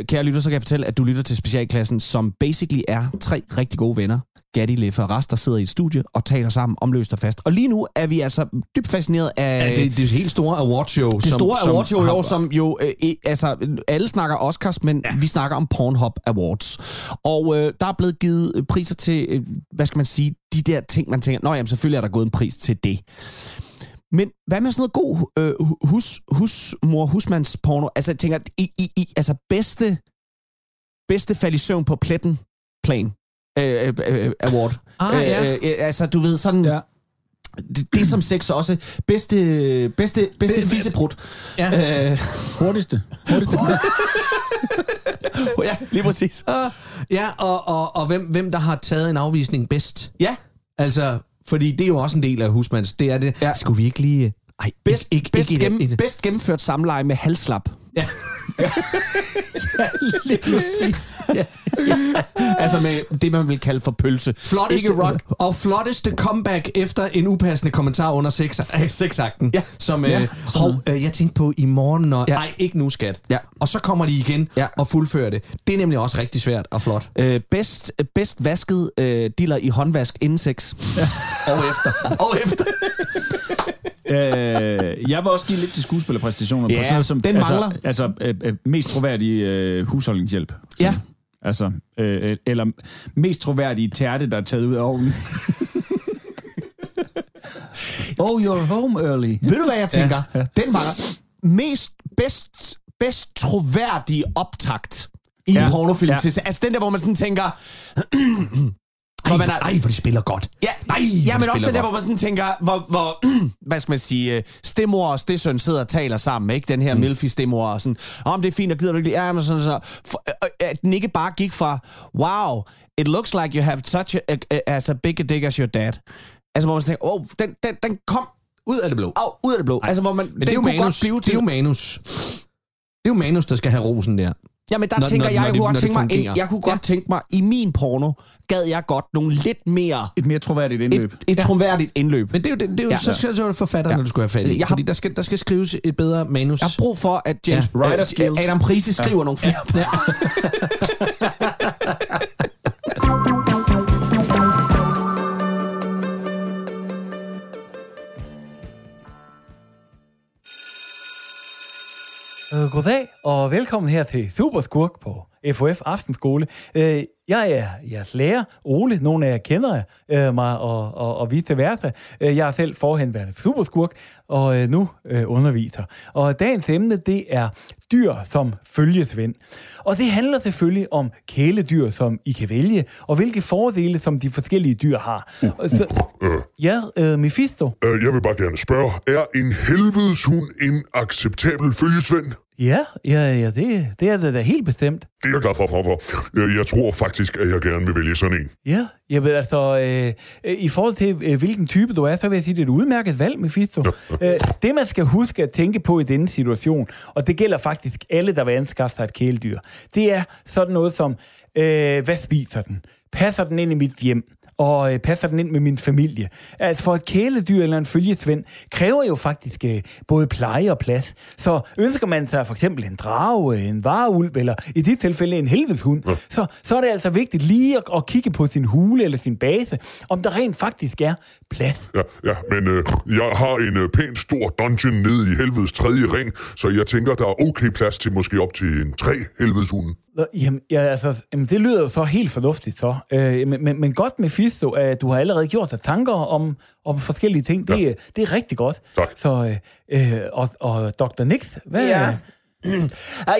Speaker 2: kære lytter, så kan jeg fortælle, at du lytter til specialklassen, som basically er tre rigtig gode venner, Gatti, Leffe og Rast, der sidder i et studie og taler sammen om løst og fast. Og lige nu er vi altså dybt fascineret af...
Speaker 3: Ja, det, det helt store awardshow.
Speaker 2: Det store som, awardshow, som, jo, som jo... Øh, altså, alle snakker Oscars, men ja. vi snakker om Pornhub Awards. Og øh, der er blevet givet priser til, øh, hvad skal man sige, de der ting, man tænker, nå jamen, selvfølgelig er der gået en pris til det. Men hvad med sådan noget god øh, hus, husmor, husmandsporno? Altså, jeg tænker, i, i, i, altså bedste, bedste fald i søvn på pletten plan øh, øh, øh, award.
Speaker 3: Ah, ja.
Speaker 2: øh, øh, altså, du ved, sådan... Ja. Det, det som sex også. Bedste, bedste, bedste fissebrud.
Speaker 3: Ja.
Speaker 2: Øh,
Speaker 4: Hurtigste. Hurtigste.
Speaker 2: ja, lige præcis.
Speaker 3: Uh, ja, og, og, og hvem, hvem der har taget en afvisning bedst.
Speaker 2: Ja.
Speaker 3: Altså, fordi det er jo også en del af husmands. Det er det.
Speaker 2: Ja.
Speaker 3: Skulle vi ikke lige... Ej,
Speaker 2: Bedst,
Speaker 3: ikke, ikke,
Speaker 2: bedst,
Speaker 3: ikke,
Speaker 2: gennem,
Speaker 3: ikke,
Speaker 2: bedst gennemført samleje med halslap.
Speaker 3: Ja. ja, lige præcis. Ja.
Speaker 2: Altså med det, man vil kalde for pølse.
Speaker 3: Flotteste,
Speaker 2: Ikke rock.
Speaker 3: Og flotteste comeback efter en upassende kommentar under sex, øh, sexakten.
Speaker 2: Ja.
Speaker 3: Som, øh,
Speaker 2: Ja,
Speaker 3: hov, øh, jeg tænkte på i morgen, når...
Speaker 2: Ja.
Speaker 3: Nej, ikke nu, skat.
Speaker 2: Ja.
Speaker 3: Og så kommer de igen
Speaker 2: Ja.
Speaker 3: og fuldfører det. Det er nemlig også rigtig svært og flot.
Speaker 2: Øh, bedst, bedst vasket øh, diller i håndvask inden sex.
Speaker 3: Og efter.
Speaker 2: Og efter.
Speaker 4: Øh, jeg vil også give lidt til skuespillerpræstationer. på
Speaker 2: Ja,
Speaker 4: sådan noget som,
Speaker 2: den
Speaker 4: altså,
Speaker 2: mangler.
Speaker 4: Altså, øh, øh, mest troværdig øh, husholdningshjælp.
Speaker 2: Ja.
Speaker 4: Altså, øh, eller mest troværdige tærte, der er taget ud af ovnen. oh, you're home early.
Speaker 2: Ved du, hvad jeg tænker?
Speaker 4: Ja, ja.
Speaker 2: Den var mest, bedst, bedst troværdige optakt i
Speaker 4: Ja,
Speaker 2: en pornofilm.
Speaker 4: ja.
Speaker 2: Til, altså den der, hvor man sådan tænker...
Speaker 3: Ej,
Speaker 2: man
Speaker 3: hvor,
Speaker 2: er-
Speaker 3: ej, hvor de spiller godt.
Speaker 2: Ja,
Speaker 3: Ej,
Speaker 2: ja
Speaker 3: hvor
Speaker 2: men
Speaker 3: de
Speaker 2: også den der, hvor man sådan tænker, hvor, hvor hvad skal man sige, øh, stemor og stedsøn sidder og taler sammen, ikke? Den her mm. milfi stemor og sådan, om det er fint, og gider du ikke? Ja, men sådan, sådan. For, øh, øh, at den ikke bare gik fra, wow, it looks like you have such a, a, as a big a dick as your dad. Altså, hvor man tænker, oh, den, den, den kom
Speaker 3: Ud af det blå.
Speaker 2: af, ud af det blå. Altså, hvor man,
Speaker 3: Men
Speaker 2: den
Speaker 3: det er jo
Speaker 2: kunne
Speaker 3: manus.
Speaker 2: godt blive
Speaker 3: Det
Speaker 2: til...
Speaker 3: er jo manus. Det er jo manus, der skal have rosen der.
Speaker 2: Ja, men der
Speaker 3: Når-
Speaker 2: tænker
Speaker 3: når-
Speaker 2: jeg,
Speaker 3: når
Speaker 2: jeg,
Speaker 3: det-
Speaker 2: kunne godt
Speaker 3: når det
Speaker 2: tænke mig, en, jeg kunne godt
Speaker 3: Ja.
Speaker 2: tænke mig, i min porno, gad jeg godt nogle lidt mere,
Speaker 4: Et mere troværdigt indløb.
Speaker 2: et, et
Speaker 3: Ja.
Speaker 2: troværdigt indløb.
Speaker 3: Men det er jo, det, det er jo
Speaker 2: Ja.
Speaker 3: så, skal, så er det forfatteren,
Speaker 2: Ja.
Speaker 3: ja. du skal have fat i.
Speaker 2: Jeg har-
Speaker 3: Fordi der skal, der skal skrives et bedre manus.
Speaker 2: Jeg har brug for, at James
Speaker 3: Ja.
Speaker 4: Writers. Guild.
Speaker 2: Adam Prise skriver ja. nogle flere. Ja.
Speaker 7: Øh, goddag og velkommen her til Superskurk på FOF Aftenskole. Øh, jeg er jeres lærer, Ole. Nogle af jer kender øh, mig og, og, og vice versa. Øh, jeg er selv forhenværende superskurk og øh, nu øh, underviser. Og dagens emne, det er dyr som følgesvend. Og det handler selvfølgelig om kæledyr, som I kan vælge, og hvilke fordele, som de forskellige dyr har. Og Så, ja, øh, Mephisto.
Speaker 10: Øh, Jeg vil bare gerne spørge, er en helvedes hund en acceptabel følgesvend?
Speaker 7: Ja, ja, ja det, det er det da helt bestemt.
Speaker 10: Det er jeg glad for, for, for. Øh, Jeg tror faktisk, at jeg gerne vil vælge sådan en.
Speaker 7: Ja, jeg ved altså, øh, øh, i forhold til øh, hvilken type du er, så vil jeg sige, det er et udmærket valg, Mephisto. øh, det man skal huske at tænke på i denne situation, og det gælder faktisk alle, der vil anskaffe sig et kæledyr, det er sådan noget som, øh, hvad spiser den? Passer den ind i mit hjem? Og øh, passer den ind med min familie. Altså for et kæledyr eller en følgesvend kræver jo faktisk øh, både pleje og plads. Så ønsker man sig for eksempel en drage, en vareulv, eller i dit tilfælde en helvedeshund, ja. så, så er det altså vigtigt lige at, at kigge på sin hule eller sin base, om der rent faktisk er plads.
Speaker 10: Ja, ja men øh, jeg har en øh, pænt stor dungeon nede i helvedes tredje ring, så jeg tænker, der er okay plads til måske op til en tre helvedeshunden.
Speaker 7: Jamen, ja, altså, jamen, det lyder så helt fornuftigt så. Øh, men, men, men godt med Fisto, at du har allerede gjort dig tanker om, om forskellige ting. Det, ja. det er rigtig godt.
Speaker 10: Tak.
Speaker 7: Så, øh, øh, og, og Dr. Nix, hvad...
Speaker 11: Ja.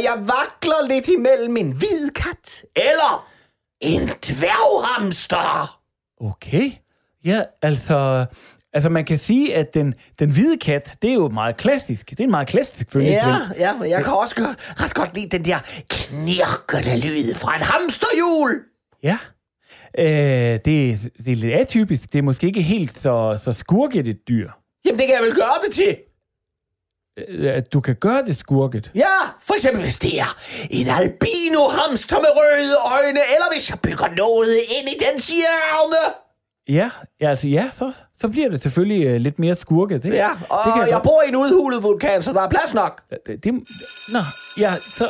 Speaker 11: Jeg vakler lidt imellem en hvid kat eller en dværghamster.
Speaker 7: Okay. Ja, altså... Altså, man kan sige, at den, den hvide kat, det er jo meget klassisk. Det er en meget klassisk følgesvend.
Speaker 11: Ja, ja, men jeg kan også godt, ret godt lide den der knirkende lyd fra et hamsterhjul.
Speaker 7: Ja. Øh, det, det er lidt atypisk. Det er måske ikke helt så, så skurket et dyr.
Speaker 11: Jamen, det kan jeg vel gøre det til.
Speaker 7: Øh, At du kan gøre det skurket.
Speaker 11: Ja, for eksempel hvis det er en albino hamster med røde øjne, eller hvis jeg bygger noget ind i dens hjerne.
Speaker 7: Ja, ja, altså ja, så, så bliver det selvfølgelig øh, lidt mere skurket. Det,
Speaker 11: Ja,
Speaker 7: det
Speaker 11: og
Speaker 7: kan
Speaker 11: jeg
Speaker 7: godt-
Speaker 11: bor i en udhulet vulkan, så der er plads nok.
Speaker 7: Det, det, nå, ja, så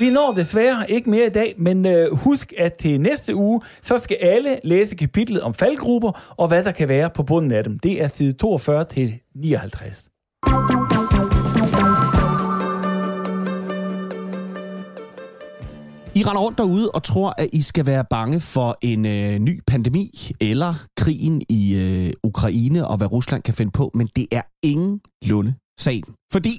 Speaker 7: vi når desværre ikke mere i dag, men øh, husk, at til næste uge, så skal alle læse kapitlet om faldgrupper, og hvad der kan være på bunden af dem. Det er side 42 til 59.
Speaker 2: I render rundt derude og tror, at I skal være bange for en øh, ny pandemi eller krigen i øh, Ukraine og hvad Rusland kan finde på, men det er ingen lunde sagen. Fordi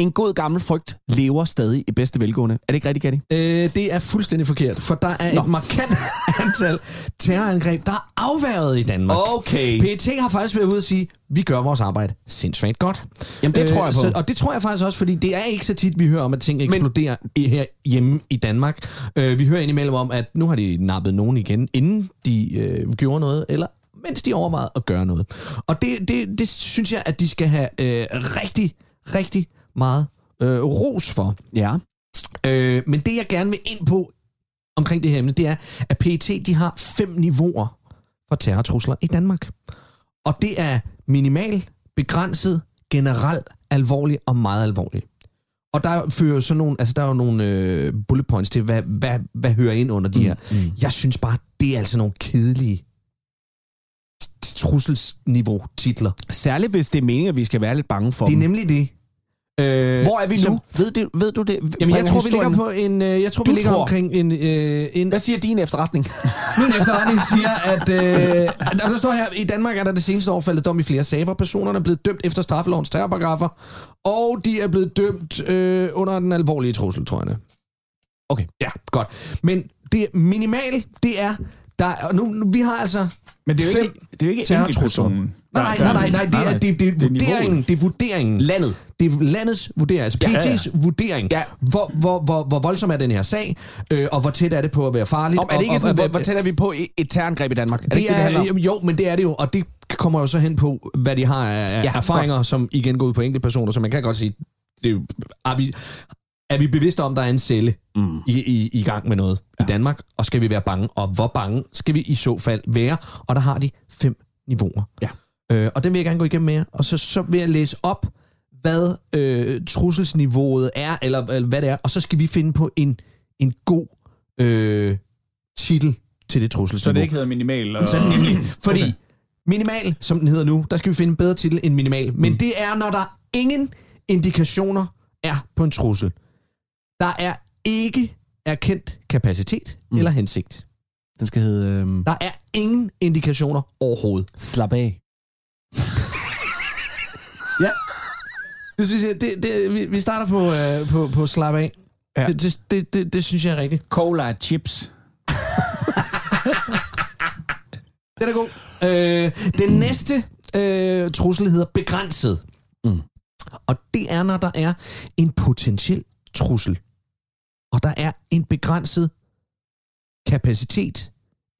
Speaker 2: en god gammel frygt lever stadig i bedste velgående. Er det ikke rigtigt, Gatti?
Speaker 3: Øh, det er fuldstændig forkert, for der er
Speaker 2: Nå.
Speaker 3: et markant antal terrorangreb, der er afværget i Danmark.
Speaker 2: Okay.
Speaker 3: PET har faktisk været ude at sige, vi gør vores arbejde sindssygt godt.
Speaker 2: Jamen, det tror jeg på.
Speaker 3: Så, og det tror jeg faktisk også, fordi det er ikke så tit, vi hører om, at ting eksploderer i, her hjemme i Danmark. Øh, vi hører indimellem om, at nu har de nappet nogen igen, inden de øh, gjorde noget, eller mens de overvejede at gøre noget. Og det, det, det synes jeg, at de skal have øh, rigtig, rigtig meget øh, ros for.
Speaker 2: Ja.
Speaker 3: Øh, men det, jeg gerne vil ind på omkring det her emne, det er, at PET de har fem niveauer for terrortrusler i Danmark. Og det er minimal, begrænset, generelt, alvorlig og meget alvorlig. Og der fører så nogle, altså der er jo nogle øh, bullet points til, hvad, hvad, hvad hører ind under de her. Mm. Jeg synes bare, det er altså nogle kedelige trusselsniveau titler.
Speaker 2: Særligt hvis det er meningen, at vi skal være lidt bange for
Speaker 3: Det er
Speaker 2: dem.
Speaker 3: nemlig det. Øh,
Speaker 2: Hvor er vi
Speaker 3: som-
Speaker 2: nu? Ved, det, ved du det?
Speaker 3: Jamen, jeg tror, vi ligger på en... Øh, jeg tror,
Speaker 2: Du
Speaker 3: vi ligger
Speaker 2: tror?
Speaker 3: omkring en... Øh, en
Speaker 2: Hvad siger din efterretning?
Speaker 3: min efterretning siger, at... Øh, der står her, i Danmark er der det seneste år faldet dom i flere sager. Personerne er blevet dømt efter straffelovens terrorparagrafer, og de er blevet dømt øh, under den alvorlige trussel, tror jeg.
Speaker 2: Okay.
Speaker 3: Ja, godt. Men det minimal, det er... Der, og nu, nu, vi har altså
Speaker 4: Men det er jo ikke, det er jo ikke enkeltpersonen.
Speaker 3: Nej, nej, nej, nej, det er, det, det, er
Speaker 4: det er
Speaker 3: vurderingen. Det er vurderingen.
Speaker 2: Landet.
Speaker 3: Det er landets vurdering, altså
Speaker 2: Ja, ja,
Speaker 3: PET's vurdering.
Speaker 2: Ja.
Speaker 3: Hvor, hvor, hvor, hvor voldsom er den her sag, øh, og hvor tæt er det på at være farligt.
Speaker 2: Om, er det ikke
Speaker 3: og,
Speaker 2: sådan,
Speaker 3: og,
Speaker 2: hvor, hvor tæt er vi på et- terrorangreb i Danmark? Er det,
Speaker 3: det
Speaker 2: ikke det, det handler om?
Speaker 3: er, jo, men det er det jo, og det kommer jo så hen på, hvad de har af
Speaker 2: Ja,
Speaker 3: ja, erfaringer, godt. som igen går ud på enkelte personer, så man kan godt sige, det er, er, vi, er vi bevidste om, der er en celle
Speaker 2: Mm.
Speaker 3: i, i, i gang med noget ja. i Danmark, og skal vi være bange, og hvor bange skal vi i så fald være? Og der har de fem niveauer.
Speaker 2: Ja.
Speaker 3: Øh, og den vil jeg gerne gå igennem med jer, og så, så vil jeg læse op, hvad øh, trusselsniveauet er, eller, eller hvad det er, og så skal vi finde på en, en god øh, titel til det trusselsniveau.
Speaker 4: Så det ikke hedder minimal. Og...
Speaker 3: Så nemlig, fordi okay. minimal, som den hedder nu, der skal vi finde en bedre titel end minimal. Men det er, når der ingen indikationer er på en trussel. Der er ikke erkendt kapacitet mm. eller hensigt.
Speaker 2: Den skal hedde... Øhm,
Speaker 3: Der er ingen indikationer overhovedet.
Speaker 2: slap af.
Speaker 3: Ja. Det synes jeg, det, det, vi, vi starter på, øh, på, på slap af.
Speaker 4: Ja.
Speaker 3: Det, det, det, det, det synes jeg er rigtigt.
Speaker 4: Cola chips.
Speaker 3: Den er god. Øh, den næste øh, trussel hedder begrænset.
Speaker 2: Mm.
Speaker 3: Og det er, når der er en potentiel trussel. Og der er en begrænset kapacitet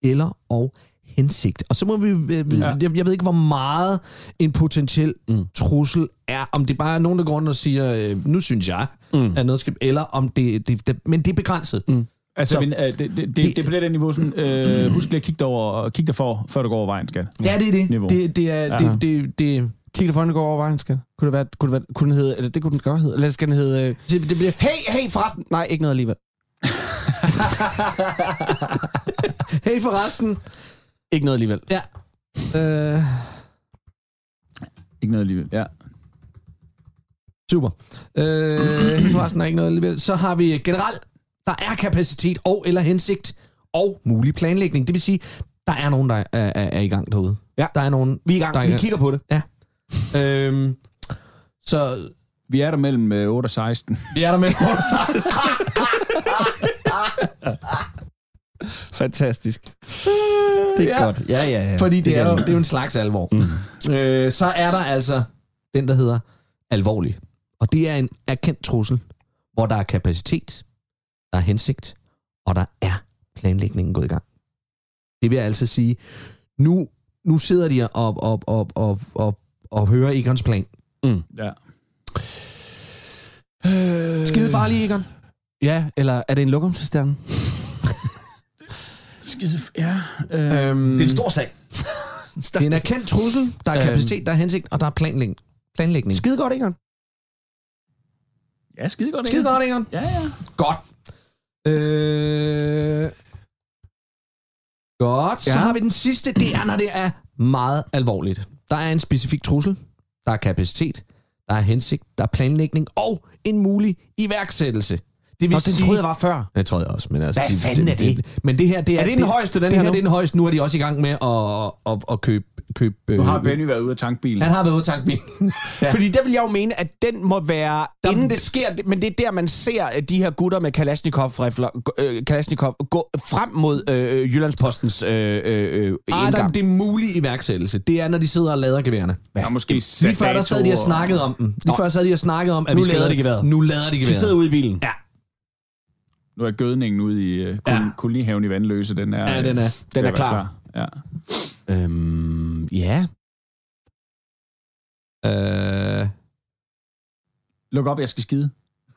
Speaker 3: eller og hensigt. Og så må vi... Øh,
Speaker 4: Ja.
Speaker 3: ja. jeg, jeg ved ikke, hvor meget en potentiel
Speaker 2: Mm.
Speaker 3: trussel er. Om det bare er nogen, der går rundt og siger, øh, nu synes jeg,
Speaker 2: Mm.
Speaker 3: at noget skal... Eller om det... det, det men det er begrænset.
Speaker 2: Mm.
Speaker 4: Altså,
Speaker 3: Så-
Speaker 4: men, øh, det, det, det, det, er på det der niveau, sådan, øh, husk lige at kigge dig, over, kigge dig for, før du går over vejen, skat.
Speaker 3: Ja, det er det.
Speaker 4: Niveau.
Speaker 3: Det, det er...
Speaker 4: Aha.
Speaker 3: Det, det, det,
Speaker 2: Kig dig foran, det går over vejen, skal. Kunne det være, kunne det være, kunne den hedde, eller det kunne den godt hedde, eller skal den hedde, øh,
Speaker 3: det, det bliver...
Speaker 2: hey, hey, forresten, nej, ikke noget alligevel.
Speaker 3: Hey, forresten.
Speaker 2: Ikke noget alligevel.
Speaker 3: Ja. Øh,
Speaker 4: Ikke noget alligevel, ja.
Speaker 3: super. Øh, forresten er ikke noget alligevel. Så har vi generelt, der er kapacitet og eller hensigt og mulig planlægning. Det vil sige, der er nogen, der er, er, er i gang derude.
Speaker 2: Ja.
Speaker 3: Der er nogen,
Speaker 2: Vi er i gang,
Speaker 3: der
Speaker 2: vi kigger på det.
Speaker 3: Ja. Øhm, så
Speaker 4: Vi er der mellem øh, 8 og 16.
Speaker 3: vi er der med
Speaker 2: Fantastisk. Det er
Speaker 3: Ja.
Speaker 2: godt. Ja, ja, ja.
Speaker 3: Fordi det, er, jo, det er jo en slags alvor. Mm. Øh, så er der altså den, der hedder alvorlig. Og det er en erkendt trussel, hvor der er kapacitet, der er hensigt, og der er planlægningen gået i gang. Det vil jeg altså sige, nu, nu sidder de og, og, og, og, og, og hører Egons plan.
Speaker 4: Ja.
Speaker 2: Øh,
Speaker 3: Skide farlig, Egon.
Speaker 2: Ja, eller er det en lokumsstjerne?
Speaker 4: Skide... Ja. Øh,
Speaker 3: Øhm,
Speaker 2: Det er en stor sag.
Speaker 3: det er en erkendt trussel, der er
Speaker 2: Øhm.
Speaker 3: kapacitet, der er hensigt, og der er planlægning. planlægning.
Speaker 2: Skide godt, Egon.
Speaker 4: ja, skide godt.
Speaker 3: Skide godt, Egon.
Speaker 4: Ja, ja.
Speaker 3: Godt. Øh... Godt. Så
Speaker 2: Ja.
Speaker 3: har vi den sidste. Det er, når det er meget alvorligt. Der er en specifik trussel. Der er kapacitet. Der er hensigt. Der er planlægning. Og en mulig iværksættelse. Det vil
Speaker 2: Og den
Speaker 3: sige...
Speaker 2: troede jeg var før.
Speaker 3: Det tror jeg også. Men altså,
Speaker 2: Hvad fanden er det?
Speaker 3: Men det her, det er...
Speaker 2: Er det den højeste, den
Speaker 3: det
Speaker 2: her
Speaker 3: her?
Speaker 2: nu?
Speaker 3: Det er den højeste. Nu er de også i gang med at, at, at købe... købe
Speaker 4: Nu har
Speaker 3: øh,
Speaker 4: Benny været ude at tanke bilen.
Speaker 3: Han har været ude at tanke bilen.
Speaker 2: Ja. Fordi der vil jeg jo mene, at den må være, der, inden det sker, men det er der, man ser øh, de her gutter med Kalashnikov-rifler, øh, Kalashnikov gå frem mod øh, Jyllandspostens øh, øh,
Speaker 3: der,
Speaker 2: indgang.
Speaker 3: det er mulig iværksættelse. Det er, når de sidder og lader geværerne.
Speaker 4: Der er måske
Speaker 3: Lige før der sad de og snakkede om dem. Lige før sad de og snakkede om, at
Speaker 2: Nu
Speaker 3: vi skal
Speaker 2: lader
Speaker 3: lade-
Speaker 2: de geværet.
Speaker 3: Nu lader de
Speaker 2: De
Speaker 3: geværet.
Speaker 2: sidder ude i bilen.
Speaker 3: Ja,
Speaker 4: Nu er gødningen ude i uh, kol-
Speaker 3: Ja.
Speaker 4: kolonihaven i Vandløse. Den er,
Speaker 3: ja den er.
Speaker 2: Den
Speaker 4: ved
Speaker 2: er
Speaker 4: være
Speaker 2: klar.
Speaker 4: Ja.
Speaker 2: Øhm, ja.
Speaker 3: Øh,
Speaker 4: Luk op, jeg skal skide.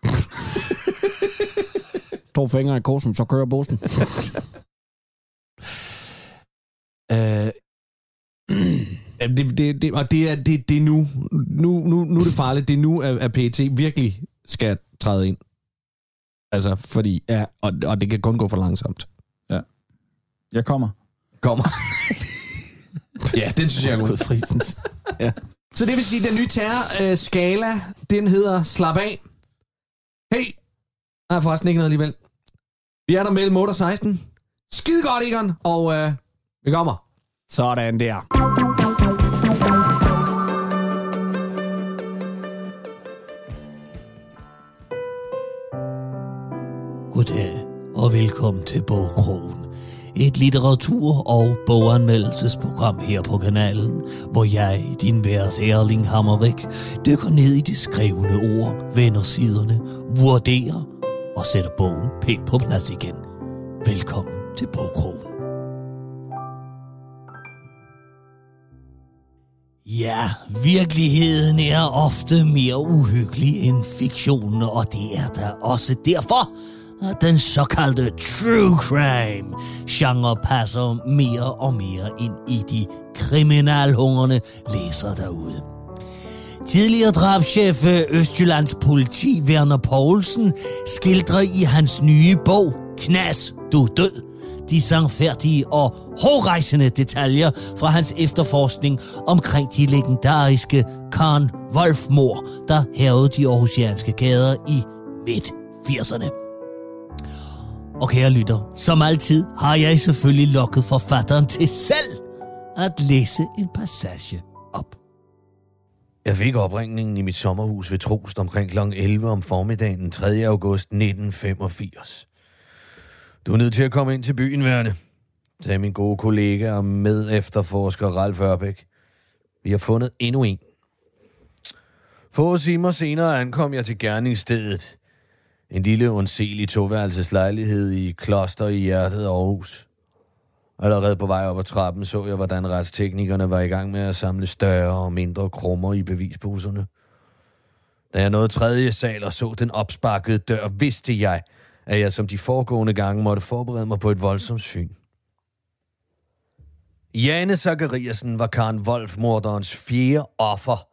Speaker 2: To fingre i korsen, så kører bussen. øh,
Speaker 3: det, det, det, og det er, det, det er nu, nu, nu, nu er det farligt. Det er nu, at, at PET virkelig skal træde ind. Altså, fordi, ja, og, og det kan kun gå for langsomt.
Speaker 4: Jeg kommer.
Speaker 3: Kommer. ja, den synes jeg er god.
Speaker 2: Frisens.
Speaker 3: Så det vil sige, at den nye terror-skala, den hedder slap af. Hey! Nej, forresten ikke noget alligevel. Vi er der mellem 8 og 16. Skide godt, Egon. Og øh, vi kommer.
Speaker 2: Sådan der.
Speaker 12: Goddag og velkommen til Bogkrogen. Et litteratur- og boganmeldelsesprogram her på kanalen, hvor jeg, din vært Erling Hammerik, dykker ned i de skrevne ord, vender siderne, vurderer og sætter bogen pænt på plads igen. Velkommen til Bogkrogen. Ja, virkeligheden er ofte mere uhyggelig end fiktionen, og det er da også derfor, at den såkaldte true crime genre passer mere og mere ind i de kriminalhungrende læser derude. Tidligere drabschef øh, Østjyllands politi Werner Poulsen skildrer i hans nye bog Knas, du er død de sangfærdige og hårrejsende detaljer fra hans efterforskning omkring de legendariske Karen Wolfmor, der hævede de aarhusianske gader i midt-80'erne. Og kære lytter, som altid har jeg selvfølgelig lokket forfatteren til selv at læse en passage op.
Speaker 13: Jeg fik opringningen i mit sommerhus ved Trost omkring kl. 11 om formiddagen den 3. august 1985. Du er nødt til at komme ind til byen, Værne, sagde min gode kollega og med efterforsker Ralf Ørbæk. Vi har fundet endnu en. Få timer senere ankom jeg til gerningsstedet. En lille undselig toværelseslejlighed i kloster i hjertet af Aarhus. Allerede på vej op ad trappen så jeg, hvordan retsteknikerne var i gang med at samle større og mindre krummer i bevisposerne. Da jeg nåede tredje sal og så den opsparkede dør, vidste jeg, at jeg som de foregående gange måtte forberede mig på et voldsomt syn. Jane Zachariasen var Karen Wolf-morderens fjerde offer,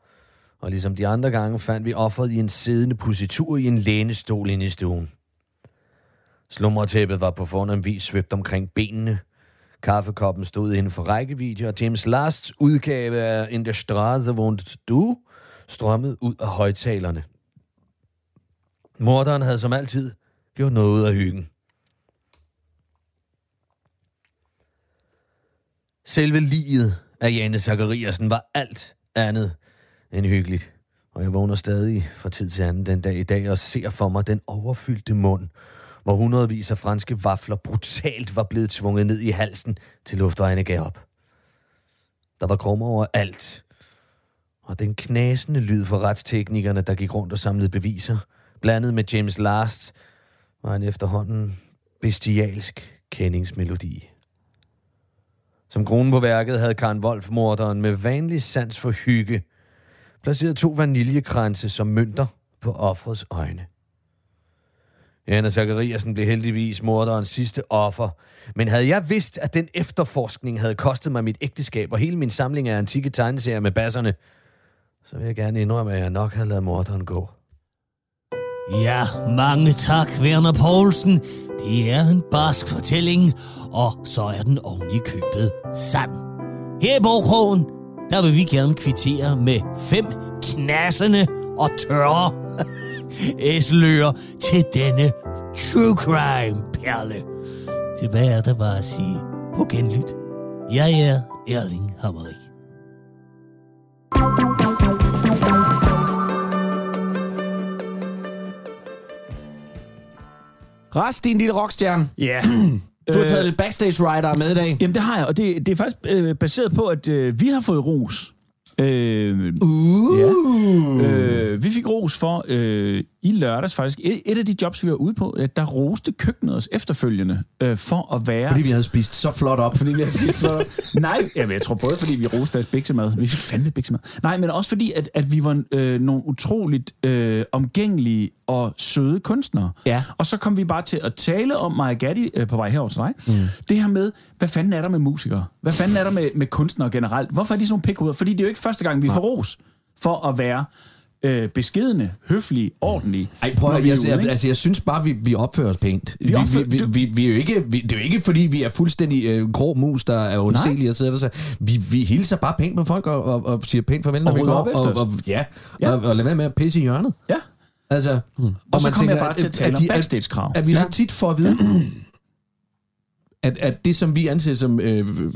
Speaker 13: og ligesom de andre gange fandt vi offeret i en siddende positur i en lænestol inde i stuen. Slumretæppet var på fornem vis svøbt omkring benene. Kaffekoppen stod inden for rækkevidde, og James Lasts udgave af In der Straße wohnt du strømmede ud af højtalerne. Morderen havde som altid gjort noget af hyggen. Selve livet af Jane Zachariasen var alt andet end hyggeligt. Og jeg vågner stadig fra tid til anden den dag i dag og ser for mig den overfyldte mund, hvor hundredvis af franske vafler brutalt var blevet tvunget ned i halsen, til luftvejene gav op. Der var krummer over alt, og den knasende lyd fra retsteknikerne, der gik rundt og samlede beviser, blandet med James Last, var en efterhånden bestialsk kendingsmelodi. Som kronen på værket havde Karen Wolf, morderen med vanlig sans for hygge, placeret to vaniljekranse som mønter på offrets øjne. Anna Zachariasen blev heldigvis morderens sidste offer, men havde jeg vidst, at den efterforskning havde kostet mig mit ægteskab og hele min samling af antikke tegneserier med basserne, så vil jeg gerne indrømme, at jeg nok havde lavet morderen gå.
Speaker 12: Ja, mange tak, Werner Poulsen. Det er en barsk fortælling, og så er den oven i købet sand. Her i Borgkrogen, der vil vi gerne kvittere med fem knassende og tørre æseløer til denne true crime perle. Tilbage er der bare at sige på genlyt. Jeg er Erling Hammerik.
Speaker 3: Ras, din lille rockstjerne.
Speaker 4: Ja.
Speaker 3: Du har
Speaker 4: Øh,
Speaker 3: taget lidt backstage rider med i dag.
Speaker 4: Jamen, det har jeg, og det, det er faktisk øh, baseret på, at øh, vi har fået ros. Øh, uh. ja. øh, vi fik ros for øh, i lørdags faktisk. Et, et af de jobs, vi var ude på, at der roste køkkenet os efterfølgende øh, for at være...
Speaker 3: Fordi vi havde spist så flot op.
Speaker 4: Fordi vi havde spist flot op. Nej, jamen, jeg tror både, fordi vi roste deres biksemad. Vi fik fandme biksemad. Nej, men også fordi, at, at vi var øh, nogle utroligt øh, omgængelige og søde kunstnere.
Speaker 3: Ja.
Speaker 4: Og så kom vi bare til at tale om Maja Gatti øh, på vej herover til dig. Mm. Det her med, hvad fanden er der med musikere? Hvad fanden er der med, med kunstnere generelt? Hvorfor er de sådan nogle pikhoveder? Fordi det er jo ikke første gang, vi får ros for at være øh, beskedende, høflige, ordentlige.
Speaker 3: Ej, prøv at, jeg,
Speaker 4: ude,
Speaker 3: jeg, altså, jeg synes bare, vi, vi opfører os pænt. Vi,
Speaker 4: opfører-
Speaker 3: vi, vi, vi, vi, er jo ikke, vi, det er jo ikke, fordi vi er fuldstændig øh, grå mus, der er undselige og sidder der. Så vi, vi hilser bare pænt med folk og, og, og siger pænt farvel, når
Speaker 4: Og
Speaker 3: vi går.
Speaker 4: op
Speaker 3: og, og, ja,
Speaker 4: Ja.
Speaker 3: Og, og lad være med at pisse i hjørnet.
Speaker 4: Ja.
Speaker 3: Altså, hmm.
Speaker 4: Og så kommer jeg bare til at tale om backstage-krav.
Speaker 3: At, at vi
Speaker 4: Ja.
Speaker 3: så tit får at vide, at, at det, som vi anser som øh,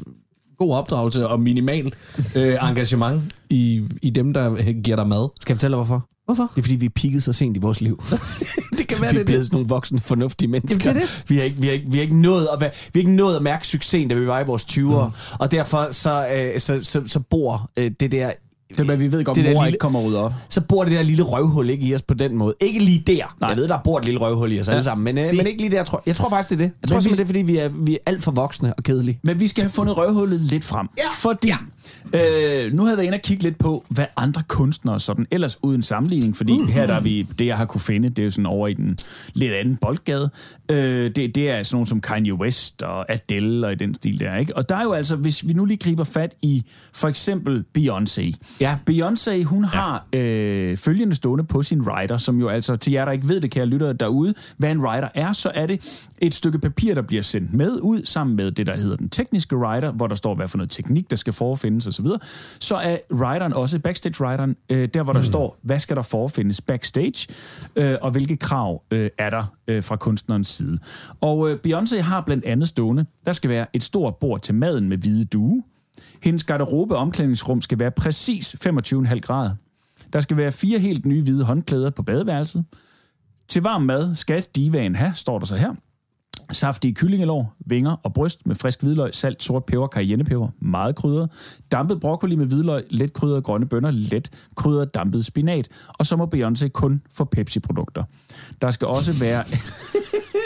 Speaker 3: god opdragelse og minimal øh, engagement i, i dem, der giver dig mad.
Speaker 2: Skal jeg fortælle dig, hvorfor?
Speaker 3: Hvorfor?
Speaker 2: Det er, fordi vi pigget så sent i vores liv.
Speaker 3: det kan
Speaker 2: så
Speaker 3: være,
Speaker 2: vi
Speaker 3: det
Speaker 2: er blevet sådan nogle voksne, fornuftige mennesker.
Speaker 3: Jamen, det er det.
Speaker 2: Vi, har ikke, vi, har ikke, vi, har ikke nået at være, vi har ikke nået at mærke succesen, da vi var i vores 20'ere. Mm. Og derfor så, øh, så, så, så bor øh, det der...
Speaker 4: Det er, vi ved godt,
Speaker 2: det
Speaker 4: mor
Speaker 2: lille-
Speaker 4: ikke kommer ud op.
Speaker 2: Så bor det der lille røvhul ikke i os på den måde. Ikke lige der.
Speaker 4: Nej.
Speaker 2: Jeg ved, der bor et lille røvhul i os alle sammen. Men, øh,
Speaker 3: Det-
Speaker 2: men ikke lige der, tror jeg. Jeg tror faktisk, det er det. Jeg tror
Speaker 4: vi-
Speaker 2: det er, fordi vi er, vi er alt for voksne og kedelige.
Speaker 4: Men vi skal have fundet røvhullet lidt frem. Ja. Fordi øh, nu havde jeg været inde og kigge lidt på, hvad andre kunstnere sådan ellers uden sammenligning, fordi
Speaker 2: Mhm.
Speaker 4: her der er vi, det jeg har kunne finde, det er jo sådan over i den lidt anden boldgade. Øh, det, det er sådan nogle som Kanye West og Adele og i den stil der, ikke? Og der er jo altså, hvis vi nu lige griber fat i for eksempel Beyoncé.
Speaker 2: Ja.
Speaker 4: Beyoncé, hun ja. har øh, følgende stående på sin rider, som jo altså, til jer, der ikke ved det, kære lyttere derude, hvad en rider er, så er det et stykke papir, der bliver sendt med ud, sammen med det, der hedder den tekniske rider, hvor der står, hvad for noget teknik, der skal forefindes osv. Så er rideren også, backstage-rideren, øh, der hvor der mm. står, hvad skal der forefindes backstage, øh, og hvilke krav øh, er der øh, fra kunstnerens side. Og øh, Beyoncé har blandt andet stående, der skal være et stort bord til maden med hvide due, hendes garderobe og omklædningsrum skal være præcis 25,5 grader. Der skal være fire helt nye hvide håndklæder på badeværelset. Til varm mad skal divaen have, står der så her. Saftige kyllingelår, vinger og bryst med frisk hvidløg, salt, sort peber, cayennepeber, meget krydret. Dampet broccoli med hvidløg, let krydret grønne bønner, let krydret dampet spinat. Og så må Beyoncé kun få Pepsi-produkter. Der skal også være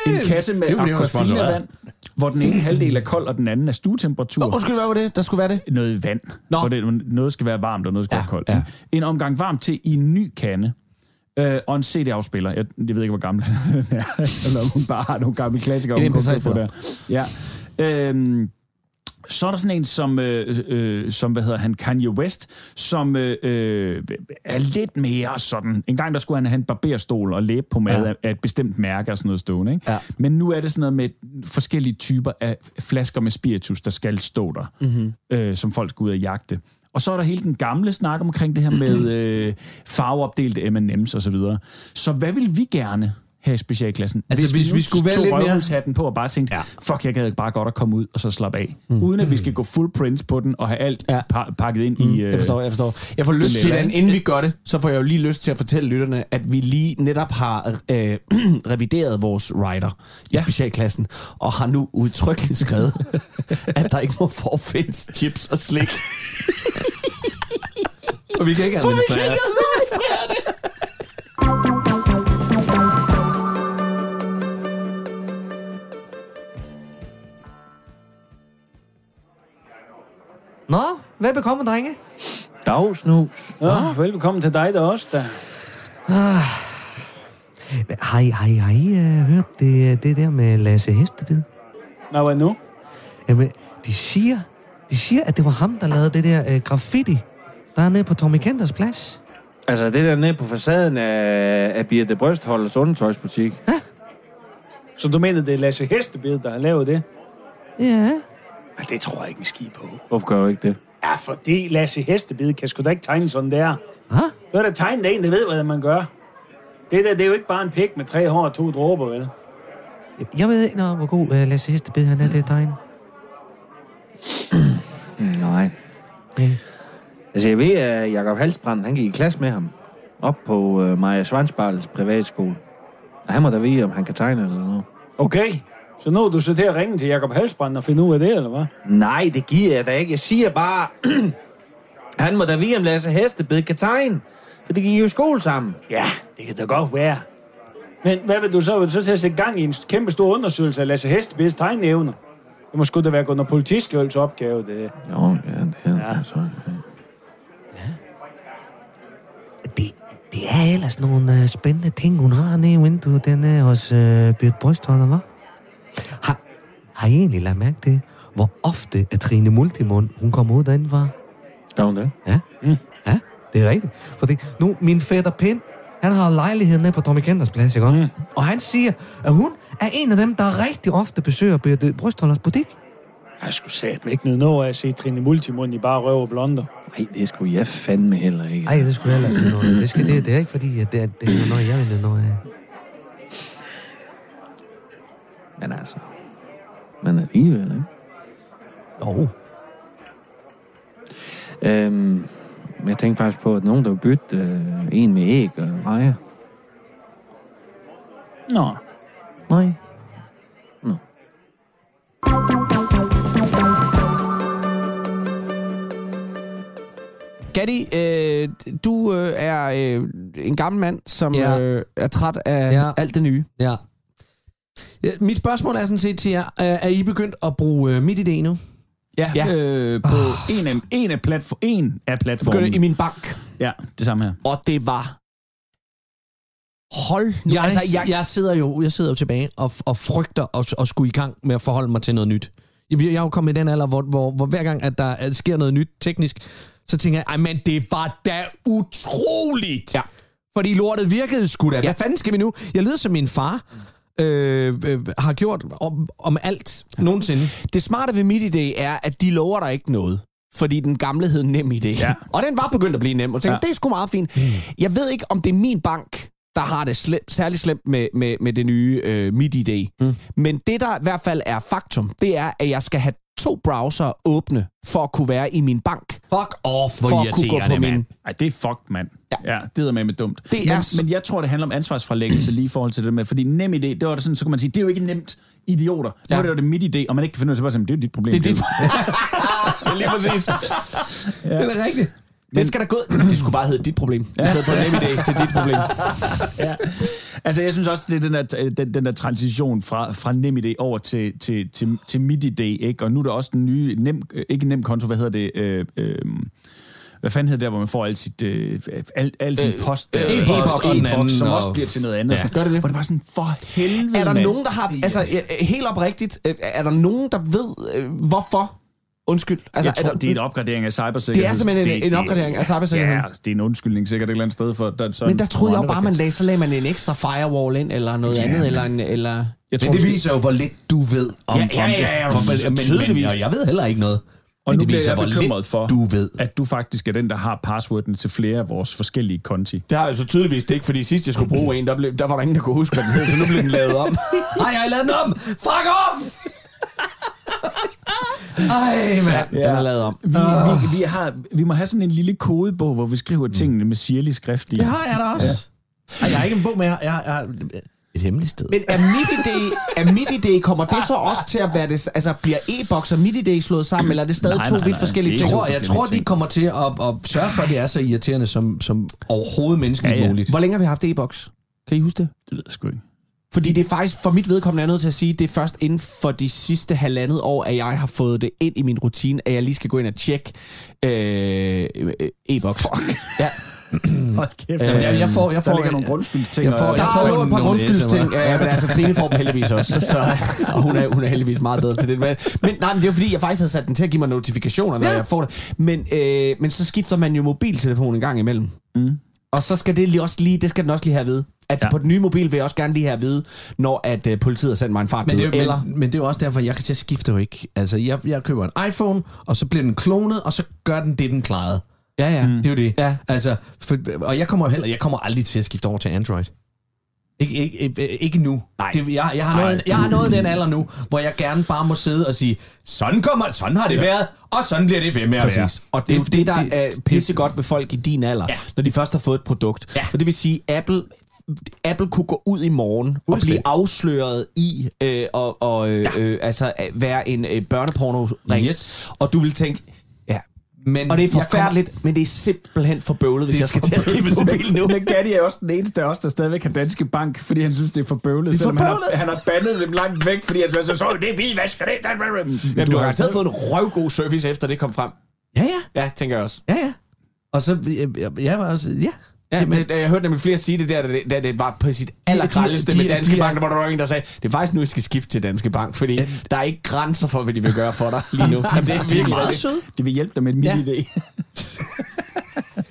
Speaker 4: en kasse med aquafina-vand, hvor den ene halvdel er kold, og den anden er stuetemperatur.
Speaker 2: Nå, undskyld, hvad var det? Der skulle være det?
Speaker 4: Noget vand.
Speaker 2: Nå.
Speaker 4: Hvor det, noget skal være varmt, og noget skal
Speaker 2: Ja,
Speaker 4: være koldt.
Speaker 2: ja.
Speaker 4: En omgang varmt til i en ny kande. Øh, og en CD-afspiller. Jeg, jeg ved ikke, hvor gammel den er. Eller hun bare har nogle gamle klassikere.
Speaker 2: En
Speaker 4: hun kunne
Speaker 2: MP3
Speaker 4: gå på der. Ja. Øhm, så er der sådan en som, øh, øh, som hvad hedder han, Kanye West, som øh, øh, er lidt mere sådan... En gang der skulle han have en barberstol og læbepomade
Speaker 2: Ja.
Speaker 4: ja. af et bestemt mærke og sådan noget stående. Ikke?
Speaker 2: Ja.
Speaker 4: Men nu er det sådan noget med forskellige typer af flasker med spiritus, der skal stå der, mm-hmm. øh, som folk skal ud og jagte. Og så er der hele den gamle snak omkring det her med øh, farveopdelte M&M's og så videre. Så hvad vil vi gerne her i specialklassen?
Speaker 2: Altså, hvis
Speaker 4: nu
Speaker 2: vi skulle være lidt mere-
Speaker 4: på og bare tænkte, ja. fuck, jeg gad bare godt at komme ud og så slappe af. Mm. Uden at vi skal gå full prints på den og have alt
Speaker 2: Ja.
Speaker 4: pa- pakket ind mm. i... Øh,
Speaker 2: Jeg forstår, jeg forstår. Jeg får lyst til,
Speaker 4: ikke?
Speaker 2: inden vi gør det, så får jeg jo lige lyst til at fortælle lytterne, at vi lige netop har øh, revideret vores rider i ja. Specialklassen, og har nu udtrykkeligt skrevet, at der ikke må forfindes chips og slik. og vi kan ikke administrere det. administrere det. Nå, hvad bekommer, drenge?
Speaker 14: Dagsnus.
Speaker 4: Ja, velkommen til dig der også, da.
Speaker 15: Har I, har I, har I uh, hørt det, det der med Lasse Hestebid?
Speaker 4: Nå, hvad nu?
Speaker 15: Jamen, de siger, de siger, at det var ham, der lavede det der uh, graffiti, der er nede på Tommy Kenders plads.
Speaker 14: Altså det der nede på facaden af, af Birte Brystholdets undertøjsbutik.
Speaker 4: Så du mener, det er Lasse Hestebid, der har lavet det?
Speaker 15: Ja.
Speaker 4: Ja, det tror jeg ikke en ski på.
Speaker 14: Hvorfor gør du ikke det?
Speaker 4: Ja, fordi Lasse Hestebid kan sgu da ikke tegne sådan der.
Speaker 15: Hå?
Speaker 4: Du er da tegnet en, der ved, hvad man gør. Det der, det er jo ikke bare en pik med tre hår og to dråber, vel?
Speaker 15: Jeg ved ikke noget, hvor god uh, Lasse Hestebid han er, det tegn.
Speaker 14: Nej.
Speaker 15: Ja.
Speaker 14: Altså jeg ved, at Jakob Halsbrand, han gik i klasse med ham. Op på uh, Maja Svansbartels privatskole. Og han må da vide, om han kan tegne eller noget.
Speaker 4: Okay, så nu er du så til at ringe til Jakob Halsbrand og finde ud af det, eller hvad?
Speaker 14: Nej, det giver jeg da ikke. Jeg siger bare, han må da vide, om Lasse Hestebid kan tegne. For det gik jo i skole sammen.
Speaker 4: Ja, det kan da godt være. Men hvad vil du så? Vil du så til at sætte gang i en kæmpe stor undersøgelse af Lasse Hestebids tegneevner? Det må sgu da være gået noget politiskrivelse opgave, det.
Speaker 14: Jo, ja, det er
Speaker 4: Ja.
Speaker 14: ja. så.
Speaker 15: Det, det er ellers nogle uh, spændende ting, hun har nede i vinduet, den er hos uh, Bjørn Brystholder, hva'? Har, har I egentlig lagt mærke til, hvor ofte at Trine Multimund, hun kommer ud derinde, var?
Speaker 14: Gør hun det?
Speaker 15: Ja, mm. ja, det er rigtigt. Fordi nu, min fætter Pind, han har lejlighed nede på Tommy Kenders plads, ikke? Mm. Og han siger, at hun er en af dem, der rigtig ofte besøger Birte Brystholders butik.
Speaker 4: Jeg skulle satme ikke noget noget af at se Trine Multimund i bare røv og blonder.
Speaker 14: Nej, det skulle jeg fandme heller ikke.
Speaker 15: Ej, det skulle jeg heller ikke noget. Det, skal, det, det er ikke fordi, at det, er, det er noget, jeg vil noget af.
Speaker 14: Men altså... Men alligevel, ikke?
Speaker 15: Jo.
Speaker 14: Øhm, jeg tænkte faktisk på, at nogen, der bytte øh, en med æg og rejer.
Speaker 4: Nå,
Speaker 14: Nej.
Speaker 2: Gatti, øh, du øh, er øh, en gammel mand, som
Speaker 15: Ja.
Speaker 2: øh, er træt af
Speaker 15: ja.
Speaker 2: alt det nye.
Speaker 15: Ja.
Speaker 2: Ja, Mit spørgsmål er sådan set til jer, er I begyndt at bruge øh, MitID nu?
Speaker 4: ja,
Speaker 2: Ja.
Speaker 4: ja. Øh, på oh. en, af, en, af platform, en af platformen.
Speaker 2: Begyndte i min bank,
Speaker 4: Ja, det samme her.
Speaker 2: og det var... Hold nu.
Speaker 15: Jeg,
Speaker 2: altså,
Speaker 15: jeg, jeg, sidder jo, jeg sidder jo tilbage og, og frygter at, at skulle i gang med at forholde mig til noget nyt. Jeg, jeg er jo kommet i den alder, hvor, hvor, hvor hver gang, at der øh, sker noget nyt teknisk, så tænker jeg, ej, men det var da utroligt.
Speaker 2: Ja.
Speaker 15: Fordi lortet virkede sgu da. Hvad fanden skal vi nu? Jeg lyder som min far øh, øh, har gjort om, om alt nogensinde.
Speaker 2: Det smarte ved MitID er, at de lover dig ikke noget. Fordi den gamle hed NemID.
Speaker 4: Ja.
Speaker 2: Og den var begyndt at blive nem. Og tænkte,
Speaker 4: Ja.
Speaker 2: ja. det er sgu meget fint. Jeg ved ikke, om det er min bank, der har det slem, særlig slemt med, med, med det nye øh, MitID. Mm. Men det, der i hvert fald er faktum, det er, at jeg skal have to browser åbne for at kunne være i min bank.
Speaker 15: Fuck off, hvor
Speaker 2: For at kunne gå på min...
Speaker 4: Ej, det er fucked, mand.
Speaker 2: Ja.
Speaker 4: ja det er med med dumt.
Speaker 2: Det
Speaker 4: men,
Speaker 2: er
Speaker 4: men jeg tror, det handler om ansvarsfralæggelse lige i forhold til det med, fordi nem idé, det var det sådan, så kan man sige, det er jo ikke nemt idioter. Nu
Speaker 2: Ja.
Speaker 4: er det jo det mit idé, og man ikke kan finde ud af, så bare sige, det er jo dit problem.
Speaker 2: Det er dit...
Speaker 4: jo-
Speaker 2: Lige præcis.
Speaker 4: Ja.
Speaker 2: Det er rigtigt. Det skal da gå... Det skulle bare hedde dit problem. I stedet for NemID til dit problem.
Speaker 4: ja. Altså, jeg synes også, det er den der, den, den der transition fra, fra NemID over til, til, til, til MitID, ikke? Og nu er der også den nye, nem, øh, ikke nem konto, hvad hedder det? Øh, øh, hvad fanden hedder det der, hvor man får al sit, øh, al, al sin
Speaker 3: Øh,
Speaker 4: post,
Speaker 3: øh,
Speaker 4: øh,
Speaker 3: e-boks
Speaker 4: e-boks,
Speaker 3: og anden,
Speaker 4: som
Speaker 3: og-
Speaker 4: også bliver til noget andet.
Speaker 3: Ja.
Speaker 4: Ja. Gør det det? Hvor det bare sådan, for helvede,
Speaker 2: Er der
Speaker 4: mand.
Speaker 2: nogen, der har... Altså, øh, helt oprigtigt, øh, er der nogen, der ved, øh, hvorfor? Undskyld. Altså,
Speaker 4: jeg tror,
Speaker 2: er der,
Speaker 4: det er en opgradering af cybersikkerhed.
Speaker 2: Det er simpelthen en-
Speaker 4: Det-
Speaker 2: en
Speaker 4: det-
Speaker 2: opgradering af cybersikkerheden.
Speaker 4: Ja, det er en undskyldning sikkert et eller andet sted for... Der, sådan,
Speaker 2: Men der troede jeg jo bare, man lagde, så lagde man en ekstra firewall ind, eller noget
Speaker 4: Ja,
Speaker 2: andet,
Speaker 4: men-
Speaker 2: eller en... Eller...
Speaker 4: Jeg
Speaker 3: Men
Speaker 4: tror,
Speaker 3: det
Speaker 4: måske-
Speaker 3: viser jo, hvor lidt du ved om,
Speaker 2: Ja, ja,
Speaker 3: det.
Speaker 2: ja, ja,
Speaker 3: For- men, men,
Speaker 2: tydeligvis.
Speaker 3: men, jeg ved heller ikke noget.
Speaker 4: Og
Speaker 3: Men
Speaker 4: nu
Speaker 3: det
Speaker 4: bliver
Speaker 3: viser,
Speaker 4: jeg
Speaker 3: hvor
Speaker 4: bekymret
Speaker 3: lidt
Speaker 4: for,
Speaker 3: du ved.
Speaker 4: at du faktisk er den, der har passworden til flere af vores forskellige konti.
Speaker 2: Det har jeg så tydeligvis det ikke, fordi sidst jeg skulle bruge en, der, blev, der var der ingen, der kunne huske, hvad den hed, så nu blev den lavet om.
Speaker 3: Ej, jeg har lavet den om! Fuck off! Ej, mand.
Speaker 2: Den er lavet om.
Speaker 4: Vi, vi, vi, har, vi må have sådan en lille kodebog, hvor vi skriver tingene med sirlig skrift i.
Speaker 3: Det har jeg da også. Ja. Ej, jeg har ikke en bog med, jeg jeg et hemmeligt sted.
Speaker 2: Men er MitID, er MitID, kommer det så også til at være det, altså bliver e-boks og MitID slået sammen, eller er det stadig
Speaker 4: Nej,
Speaker 2: to
Speaker 4: nej,
Speaker 2: vidt
Speaker 4: nej,
Speaker 2: forskellige
Speaker 4: er
Speaker 3: Jeg
Speaker 2: ting?
Speaker 3: tror, jeg tror, de
Speaker 4: ting.
Speaker 3: kommer til at, at sørge for, at det er så irriterende som, som overhovedet menneskeligt
Speaker 4: Ja, ja.
Speaker 3: muligt.
Speaker 2: Hvor længe har vi haft e-boks? Kan I huske det?
Speaker 4: Det ved jeg sgu ikke.
Speaker 2: Fordi det er faktisk, for mit vedkommende er jeg nødt til at sige, det er først inden for de sidste halvandet år, at jeg har fået det ind i min rutine, at jeg lige skal gå ind og tjekke øh, øh, e-boks. Ja.
Speaker 4: Hold kæft.
Speaker 3: Jamen, jeg, jeg får, jeg får,
Speaker 4: der ligger nogle grundskyldsting.
Speaker 3: jeg får- jeg
Speaker 2: er
Speaker 3: får
Speaker 2: jo et par grundskyldsting, ja, men altså Trine får dem heldigvis også, så, og hun er, hun er heldigvis meget bedre til det. Men, men nej, men det er jo fordi, jeg faktisk havde sat den til at give mig notifikationer, når ja. jeg får det. Men, øh, men så skifter man jo mobiltelefon en gang imellem.
Speaker 4: Mm.
Speaker 2: Og så skal det lige også lige, det skal den også lige have vide. At ja. På den nye mobil vil jeg også gerne lige have at vide, når at øh, politiet har sendt mig en fart
Speaker 3: Men det, er,
Speaker 2: eller...
Speaker 3: men, men det er jo også derfor, jeg, kan- jeg skifter jo ikke. Altså, jeg, jeg køber en iPhone, og så bliver den klonet, og så gør den det, den klarede.
Speaker 2: Ja, ja.
Speaker 3: Det er jo det.
Speaker 2: Ja.
Speaker 3: Altså, for, og jeg kommer heller, jeg kommer aldrig til at skifte over til Android. Ikke, ikke, ikke, nu.
Speaker 2: Nej.
Speaker 3: Det, jeg, jeg, har nået, jeg har nået den alder nu, hvor jeg gerne bare må sidde og sige, sådan, kommer, sådan har det ja. været, og sådan bliver det ved med at være.
Speaker 2: Præcis. Og det er jo det, der er pissegodt ved folk i din alder,
Speaker 3: Ja.
Speaker 2: når de først har fået et produkt.
Speaker 3: Ja.
Speaker 2: Og det vil sige, Apple Apple kunne gå ud i morgen og blive afsløret i øh, og, og øh, ja. øh, altså være en øh, børneporno-ring.
Speaker 3: Yes.
Speaker 2: Og du vil tænke.
Speaker 3: Men
Speaker 2: Og det er forfærdeligt, kommer... men det er simpelthen for bøvlet, hvis jeg skal til at skifte mobil nu.
Speaker 4: Men Gatti er også den eneste af os, der stadigvæk har Danske Bank, fordi han synes, det er for bøvlet.
Speaker 2: Det er for
Speaker 4: selvom han har,
Speaker 2: bøvlet.
Speaker 4: han har bandet dem langt væk, fordi han så, så det er hvidvasker det.
Speaker 2: Jamen, du har garanteret fået en røvgod service, efter det kom frem.
Speaker 3: Ja, ja.
Speaker 2: Ja, tænker jeg også.
Speaker 3: Ja, ja. Og så, jeg, jeg var også, ja.
Speaker 2: Ja, men, jeg hørte nemlig flere sige det der, da det, da det var på sit allerkralleste
Speaker 3: de-
Speaker 2: med
Speaker 3: de-
Speaker 2: Danske
Speaker 3: de er-
Speaker 2: Bank, der var der en, der sagde, det er faktisk nu, I skal skifte til Danske Bank, fordi der er ikke grænser for, hvad de vil gøre for dig lige nu. Jamen, det er virkelig
Speaker 3: meget
Speaker 2: rigtigt.
Speaker 3: søde.
Speaker 4: De vil hjælpe dig med et
Speaker 3: Ja.
Speaker 4: MitID.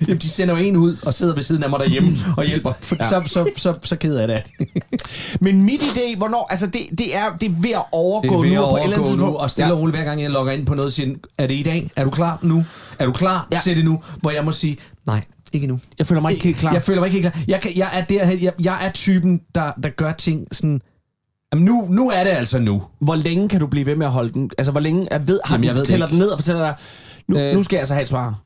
Speaker 3: Jamen, de sender jo en ud og sidder ved siden af mig derhjemme og hjælper. For ja. så, så, så, så ked af det.
Speaker 2: Men mit idé, hvornår, altså det, det, er, det er ved at overgå
Speaker 3: Det er ved
Speaker 2: nu
Speaker 3: at
Speaker 2: på et eller andet
Speaker 3: overgå nu, og stille og roligt, hver gang jeg logger ind på noget, siger er det i dag? Er du klar nu? Er du klar
Speaker 2: Ja.
Speaker 3: ja. til det nu? Hvor jeg må sige, nej, ikke nu.
Speaker 2: Jeg føler mig ikke helt klar.
Speaker 3: Jeg føler mig ikke helt klar. Jeg, kan, jeg, er, der, jeg, jeg er typen, der, der gør ting sådan... Jamen nu, nu er det altså nu.
Speaker 2: Hvor længe kan du blive ved med at holde den? Altså, hvor længe er ved, har
Speaker 3: Jamen,
Speaker 2: du
Speaker 3: jeg ved det
Speaker 2: tæller den ned og fortæller dig, nu,
Speaker 3: Øh,
Speaker 2: nu skal jeg altså have et svar.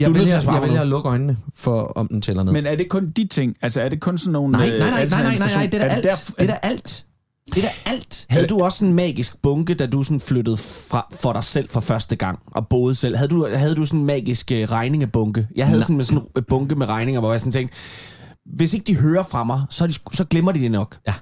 Speaker 3: Jeg,
Speaker 2: Du er nødt til
Speaker 3: vælger,
Speaker 2: at svare
Speaker 3: jeg vælger at lukke øjnene for, om den tæller ned.
Speaker 4: Men er det kun de ting? Altså er det kun sådan nogle...
Speaker 3: nej,
Speaker 4: øh,
Speaker 3: nej, nej, nej, nej, nej, nej, det er da
Speaker 4: Er
Speaker 3: alt. Det er da alt. Det er da alt.
Speaker 2: Havde du også en magisk bunke, da du sådan flyttede fra, for dig selv for første gang og boede selv? Havde du, havde du sådan en magisk uh, regningebunke? Jeg havde
Speaker 3: Nej.
Speaker 2: sådan, med sådan en bunke med regninger, hvor jeg sådan tænkte, hvis ikke de hører fra mig, så, de, så glemmer de det nok.
Speaker 3: Ja.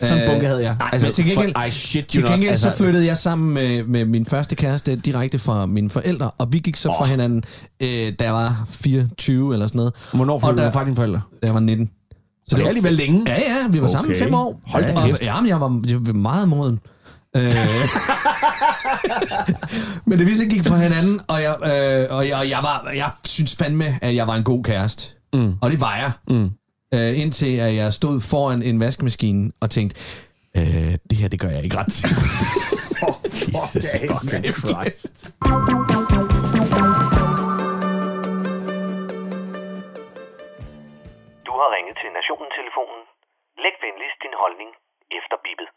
Speaker 2: Sådan en bunke havde jeg.
Speaker 3: Nej, altså, men til gengæld,
Speaker 2: for, I shit
Speaker 3: til gengæld
Speaker 2: altså,
Speaker 3: så flyttede jeg sammen med, med min første kæreste direkte fra mine forældre, og vi gik så fra
Speaker 2: Åh.
Speaker 3: hinanden, øh, da jeg var 24 eller sådan noget.
Speaker 2: Hvornår
Speaker 3: Og
Speaker 2: flyttede du fra dine forældre?
Speaker 3: Da jeg var 19.
Speaker 2: Så det er alligevel længe.
Speaker 3: Ja, ja, vi var okay. sammen fem år.
Speaker 2: Hold da kæft.
Speaker 3: Ja, men jeg var, jeg var meget moden. Øh, men det vi så gik fra hinanden, og jeg, øh, og jeg, og jeg, var, jeg synes fandme, at jeg var en god kæreste.
Speaker 2: Mm.
Speaker 3: Og det var jeg.
Speaker 2: Mm.
Speaker 3: Øh, indtil at jeg stod foran en vaskemaskine og tænkte, øh, det her, det gør jeg ikke ret til.
Speaker 2: Jesus fucking Christ.
Speaker 13: Har ringet til Nationen-telefonen. Læg venligst din holdning efter bippet.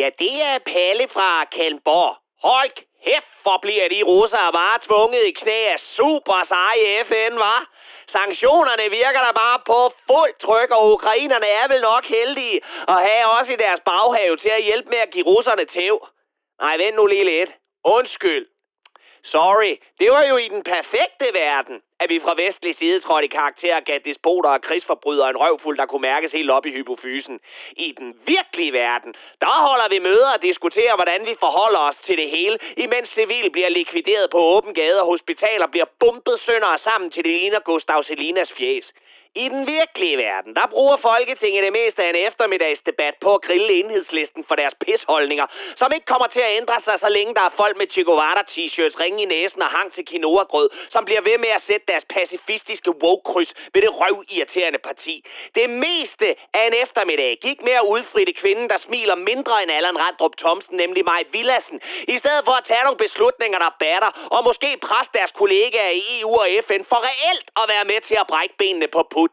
Speaker 5: Ja, det er Palle fra Kalmborg. Hold kæft, hvor bliver de russere bare tvunget i knæ af super seje FN, var? Sanktionerne virker der bare på fuld tryk, og ukrainerne er vel nok heldige at have også i deres baghave til at hjælpe med at give russerne tæv. Nej, vent nu lige lidt. Undskyld.
Speaker 9: Sorry, det var jo i den perfekte verden, at vi fra vestlig side trådte i karakter og gav despoter og krigsforbrydere en røvfuld, der kunne mærkes helt op i hypofysen. I den virkelige verden, der holder vi møder og diskuterer, hvordan vi forholder os til det hele, imens civil bliver likvideret på åben gade og hospitaler bliver bumpet sønder og sammen til det ligner Gustav Selinas fjes. I den virkelige verden, der bruger Folketinget det meste af en eftermiddagsdebat på at grille enhedslisten for deres pisholdninger, som ikke kommer til at ændre sig, så længe der er folk med Che Guevara-t-shirts, ringe i næsen og hang til quinoa-grød, som bliver ved med at sætte deres pacifistiske woke-kryds ved det røvirriterende parti. Det meste af en eftermiddag gik med at udfritte kvinden, der smiler mindre end Allan Randrup Thomsen, nemlig Maj Villassen, i stedet for at tage nogle beslutninger, der batter, og måske presse deres kollegaer i EU og FN for reelt at være med til at brække benene på Putin.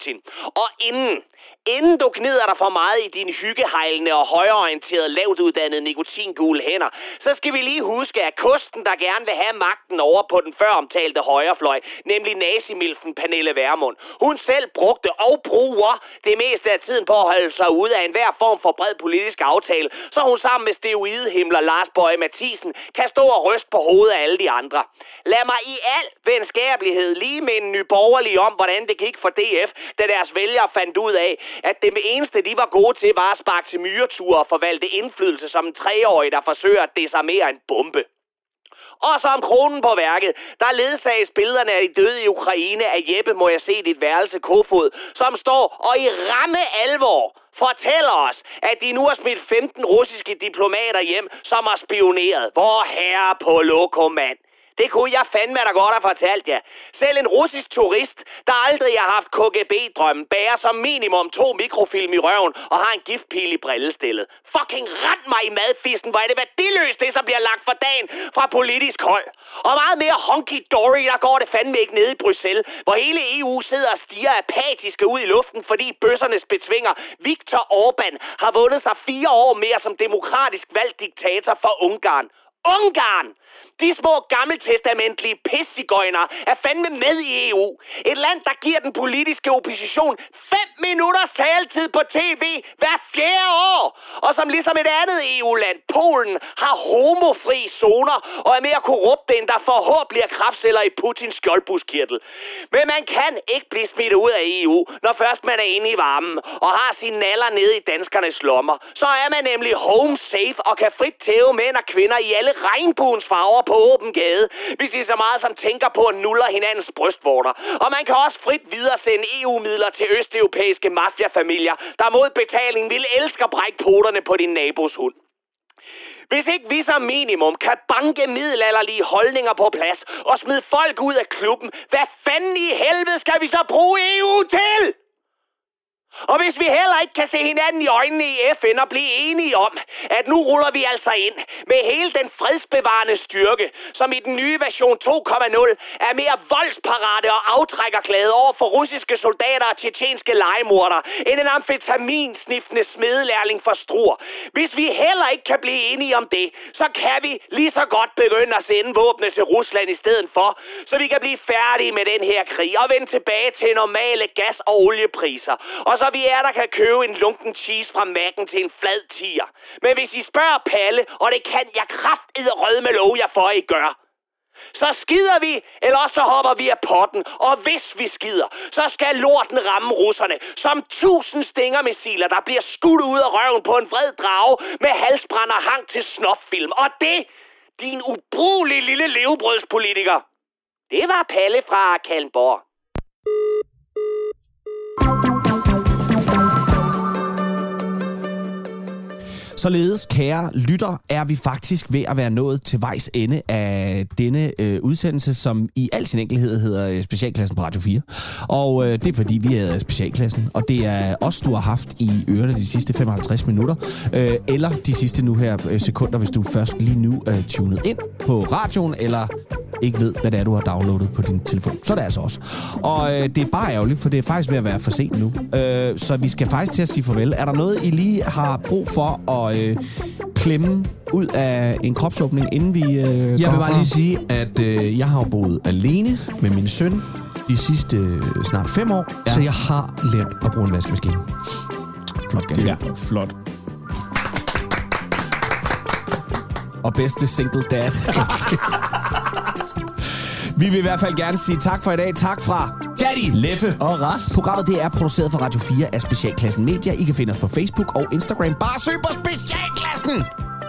Speaker 9: Og inden, inden du gnider dig for meget i dine hyggehejlende og højorienterede, lavt uddannede nikotingule hænder, så skal vi lige huske, at kosten, der gerne vil have magten over på den før omtalte højrefløj, nemlig nazimilfen Pernille Vermund, hun selv brugte og bruger det meste af tiden på at holde sig ude af enhver form for bred politisk aftale, så hun sammen med steroidehimler Lars Bøje Mathisen kan stå og ryste på hovedet af alle de andre. Lad mig i al venskabelighed lige minde nyborgerlige om, hvordan det gik for DF, da deres vælgere fandt ud af, at det eneste, de var gode til, var at sparke til myreture og forvalte indflydelse som en treårig, der forsøger at desarmere en bombe. Og som kronen på værket, der ledsages billederne af de døde i Ukraine af Jeppe, må jeg se dit værelse Kofod, som står og i ramme alvor fortæller os, at de nu har smidt 15 russiske diplomater hjem, som har spioneret. Hvor herre på lokomand. Det kunne jeg fandme da godt have fortalt jer. Selv en russisk turist, der aldrig har haft KGB-drømmen, bærer som minimum to mikrofilm i røven og har en giftpil i brillestillet. Fucking rent mig i madfisten, hvor er det værdiløst, det som bliver lagt for dagen fra politisk hold. Og meget mere honky-dory, der går det fandme ikke nede i Bruxelles, hvor hele EU sidder og stiger apatiske ud i luften, fordi bøssernes betvinger Viktor Orbán har vundet sig fire år mere som demokratisk valgt diktator for Ungarn. Ungarn! De små gammeltestamentlige pissigøjner er fandme med i EU. Et land, der giver den politiske opposition 5 minutters taletid på tv hver fjerde år. Og som ligesom et andet EU-land, Polen, har homofri zoner og er mere korrupt end der forhåbentlig er kraftceller i Putins skjoldbuskirtel. Men man kan ikke blive smidt ud af EU, når først man er inde i varmen og har sine naller nede i danskernes lommer. Så er man nemlig home safe og kan frit tæve mænd og kvinder i alle regnbuens farver på åben gade, hvis de så meget som tænker på at nuller hinandens brystvorter. Og man kan også frit videre sende EU-midler til østeuropæiske mafiafamilier, der mod betaling vil elske at brække poterne på din nabos hund. Hvis ikke vi som minimum kan banke middelalderlige holdninger på plads og smide folk ud af klubben, hvad fanden i helvede skal vi så bruge EU til? Og hvis vi heller ikke kan se hinanden i øjnene i FN og blive enige om, at nu ruller vi altså ind med hele den fredsbevarende styrke, som i den nye version 2.0 er mere voldsparate og aftrækkerglade over for russiske soldater og tjetjenske legemorder, end en amfetaminsniftende smedelærling for Struer. Hvis vi heller ikke kan blive enige om det, så kan vi lige så godt begynde at sende våbne til Rusland i stedet for, så vi kan blive færdige med den her krig og vende tilbage til normale gas- og oliepriser. Og så vi er, der kan købe en lunken cheese fra Mac'en til en flad tiger. Men hvis I spørger Palle, og det kan jeg kraftedet rød med lov jeg for, I gør, så skider vi, eller også så hopper vi af potten. Og hvis vi skider, så skal lorten ramme russerne som tusind stingermissiler, der bliver skudt ud af røven på en vred drage med halsbrænder hang til snoffilm. Og det, din ubrugelige lille levebrødspolitiker, det var Palle fra Kalmborg.
Speaker 2: Således, kære lytter, er vi faktisk ved at være nået til vejs ende af denne øh, udsendelse, som i al sin enkelhed hedder øh, Specialklassen på Radio 4. Og øh, det er fordi, vi er Specialklassen, og det er os, du har haft i ørerne de sidste 55 minutter, øh, eller de sidste nu her øh, sekunder, hvis du først lige nu er tunet ind på radioen, eller ikke ved, hvad det er, du har downloadet på din telefon. Så er det altså også. Og øh, det er bare ærgerligt, for det er faktisk ved at være for sent nu. Øh, så vi skal faktisk til at sige farvel. Er der noget, I lige har brug for at øh, klemme ud af en kropsåbning, inden vi øh,
Speaker 3: Jeg vil bare
Speaker 2: fra?
Speaker 3: lige sige, at øh, jeg har boet alene med min søn de sidste øh, snart fem år, ja. så jeg har lært at bruge en vaskemaskine. Flot.
Speaker 4: Det er flot.
Speaker 2: Og bedste single dad. Vi vil i hvert fald gerne sige tak for i dag. Tak fra Gatti, Leffe
Speaker 4: og Ras.
Speaker 2: Programmet det er produceret for Radio 4 af Specialklassen Media. I kan finde os på Facebook og Instagram. Bare søg på Specialklassen!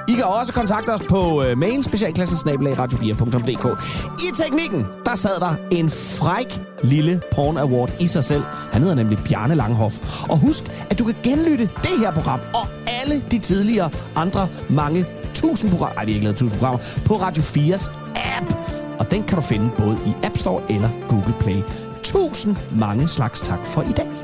Speaker 2: I kan også kontakte os på uh, mail specialklassen radio4.dk. I teknikken, der sad der en fræk lille porn award i sig selv. Han hedder nemlig Bjarne Langhoff. Og husk, at du kan genlytte det her program og alle de tidligere andre mange tusind programmer, nej, vi har ikke lavet tusind programmer, på Radio 4's app. Den kan du finde både i App Store eller Google Play. Tusind mange slags tak for i dag.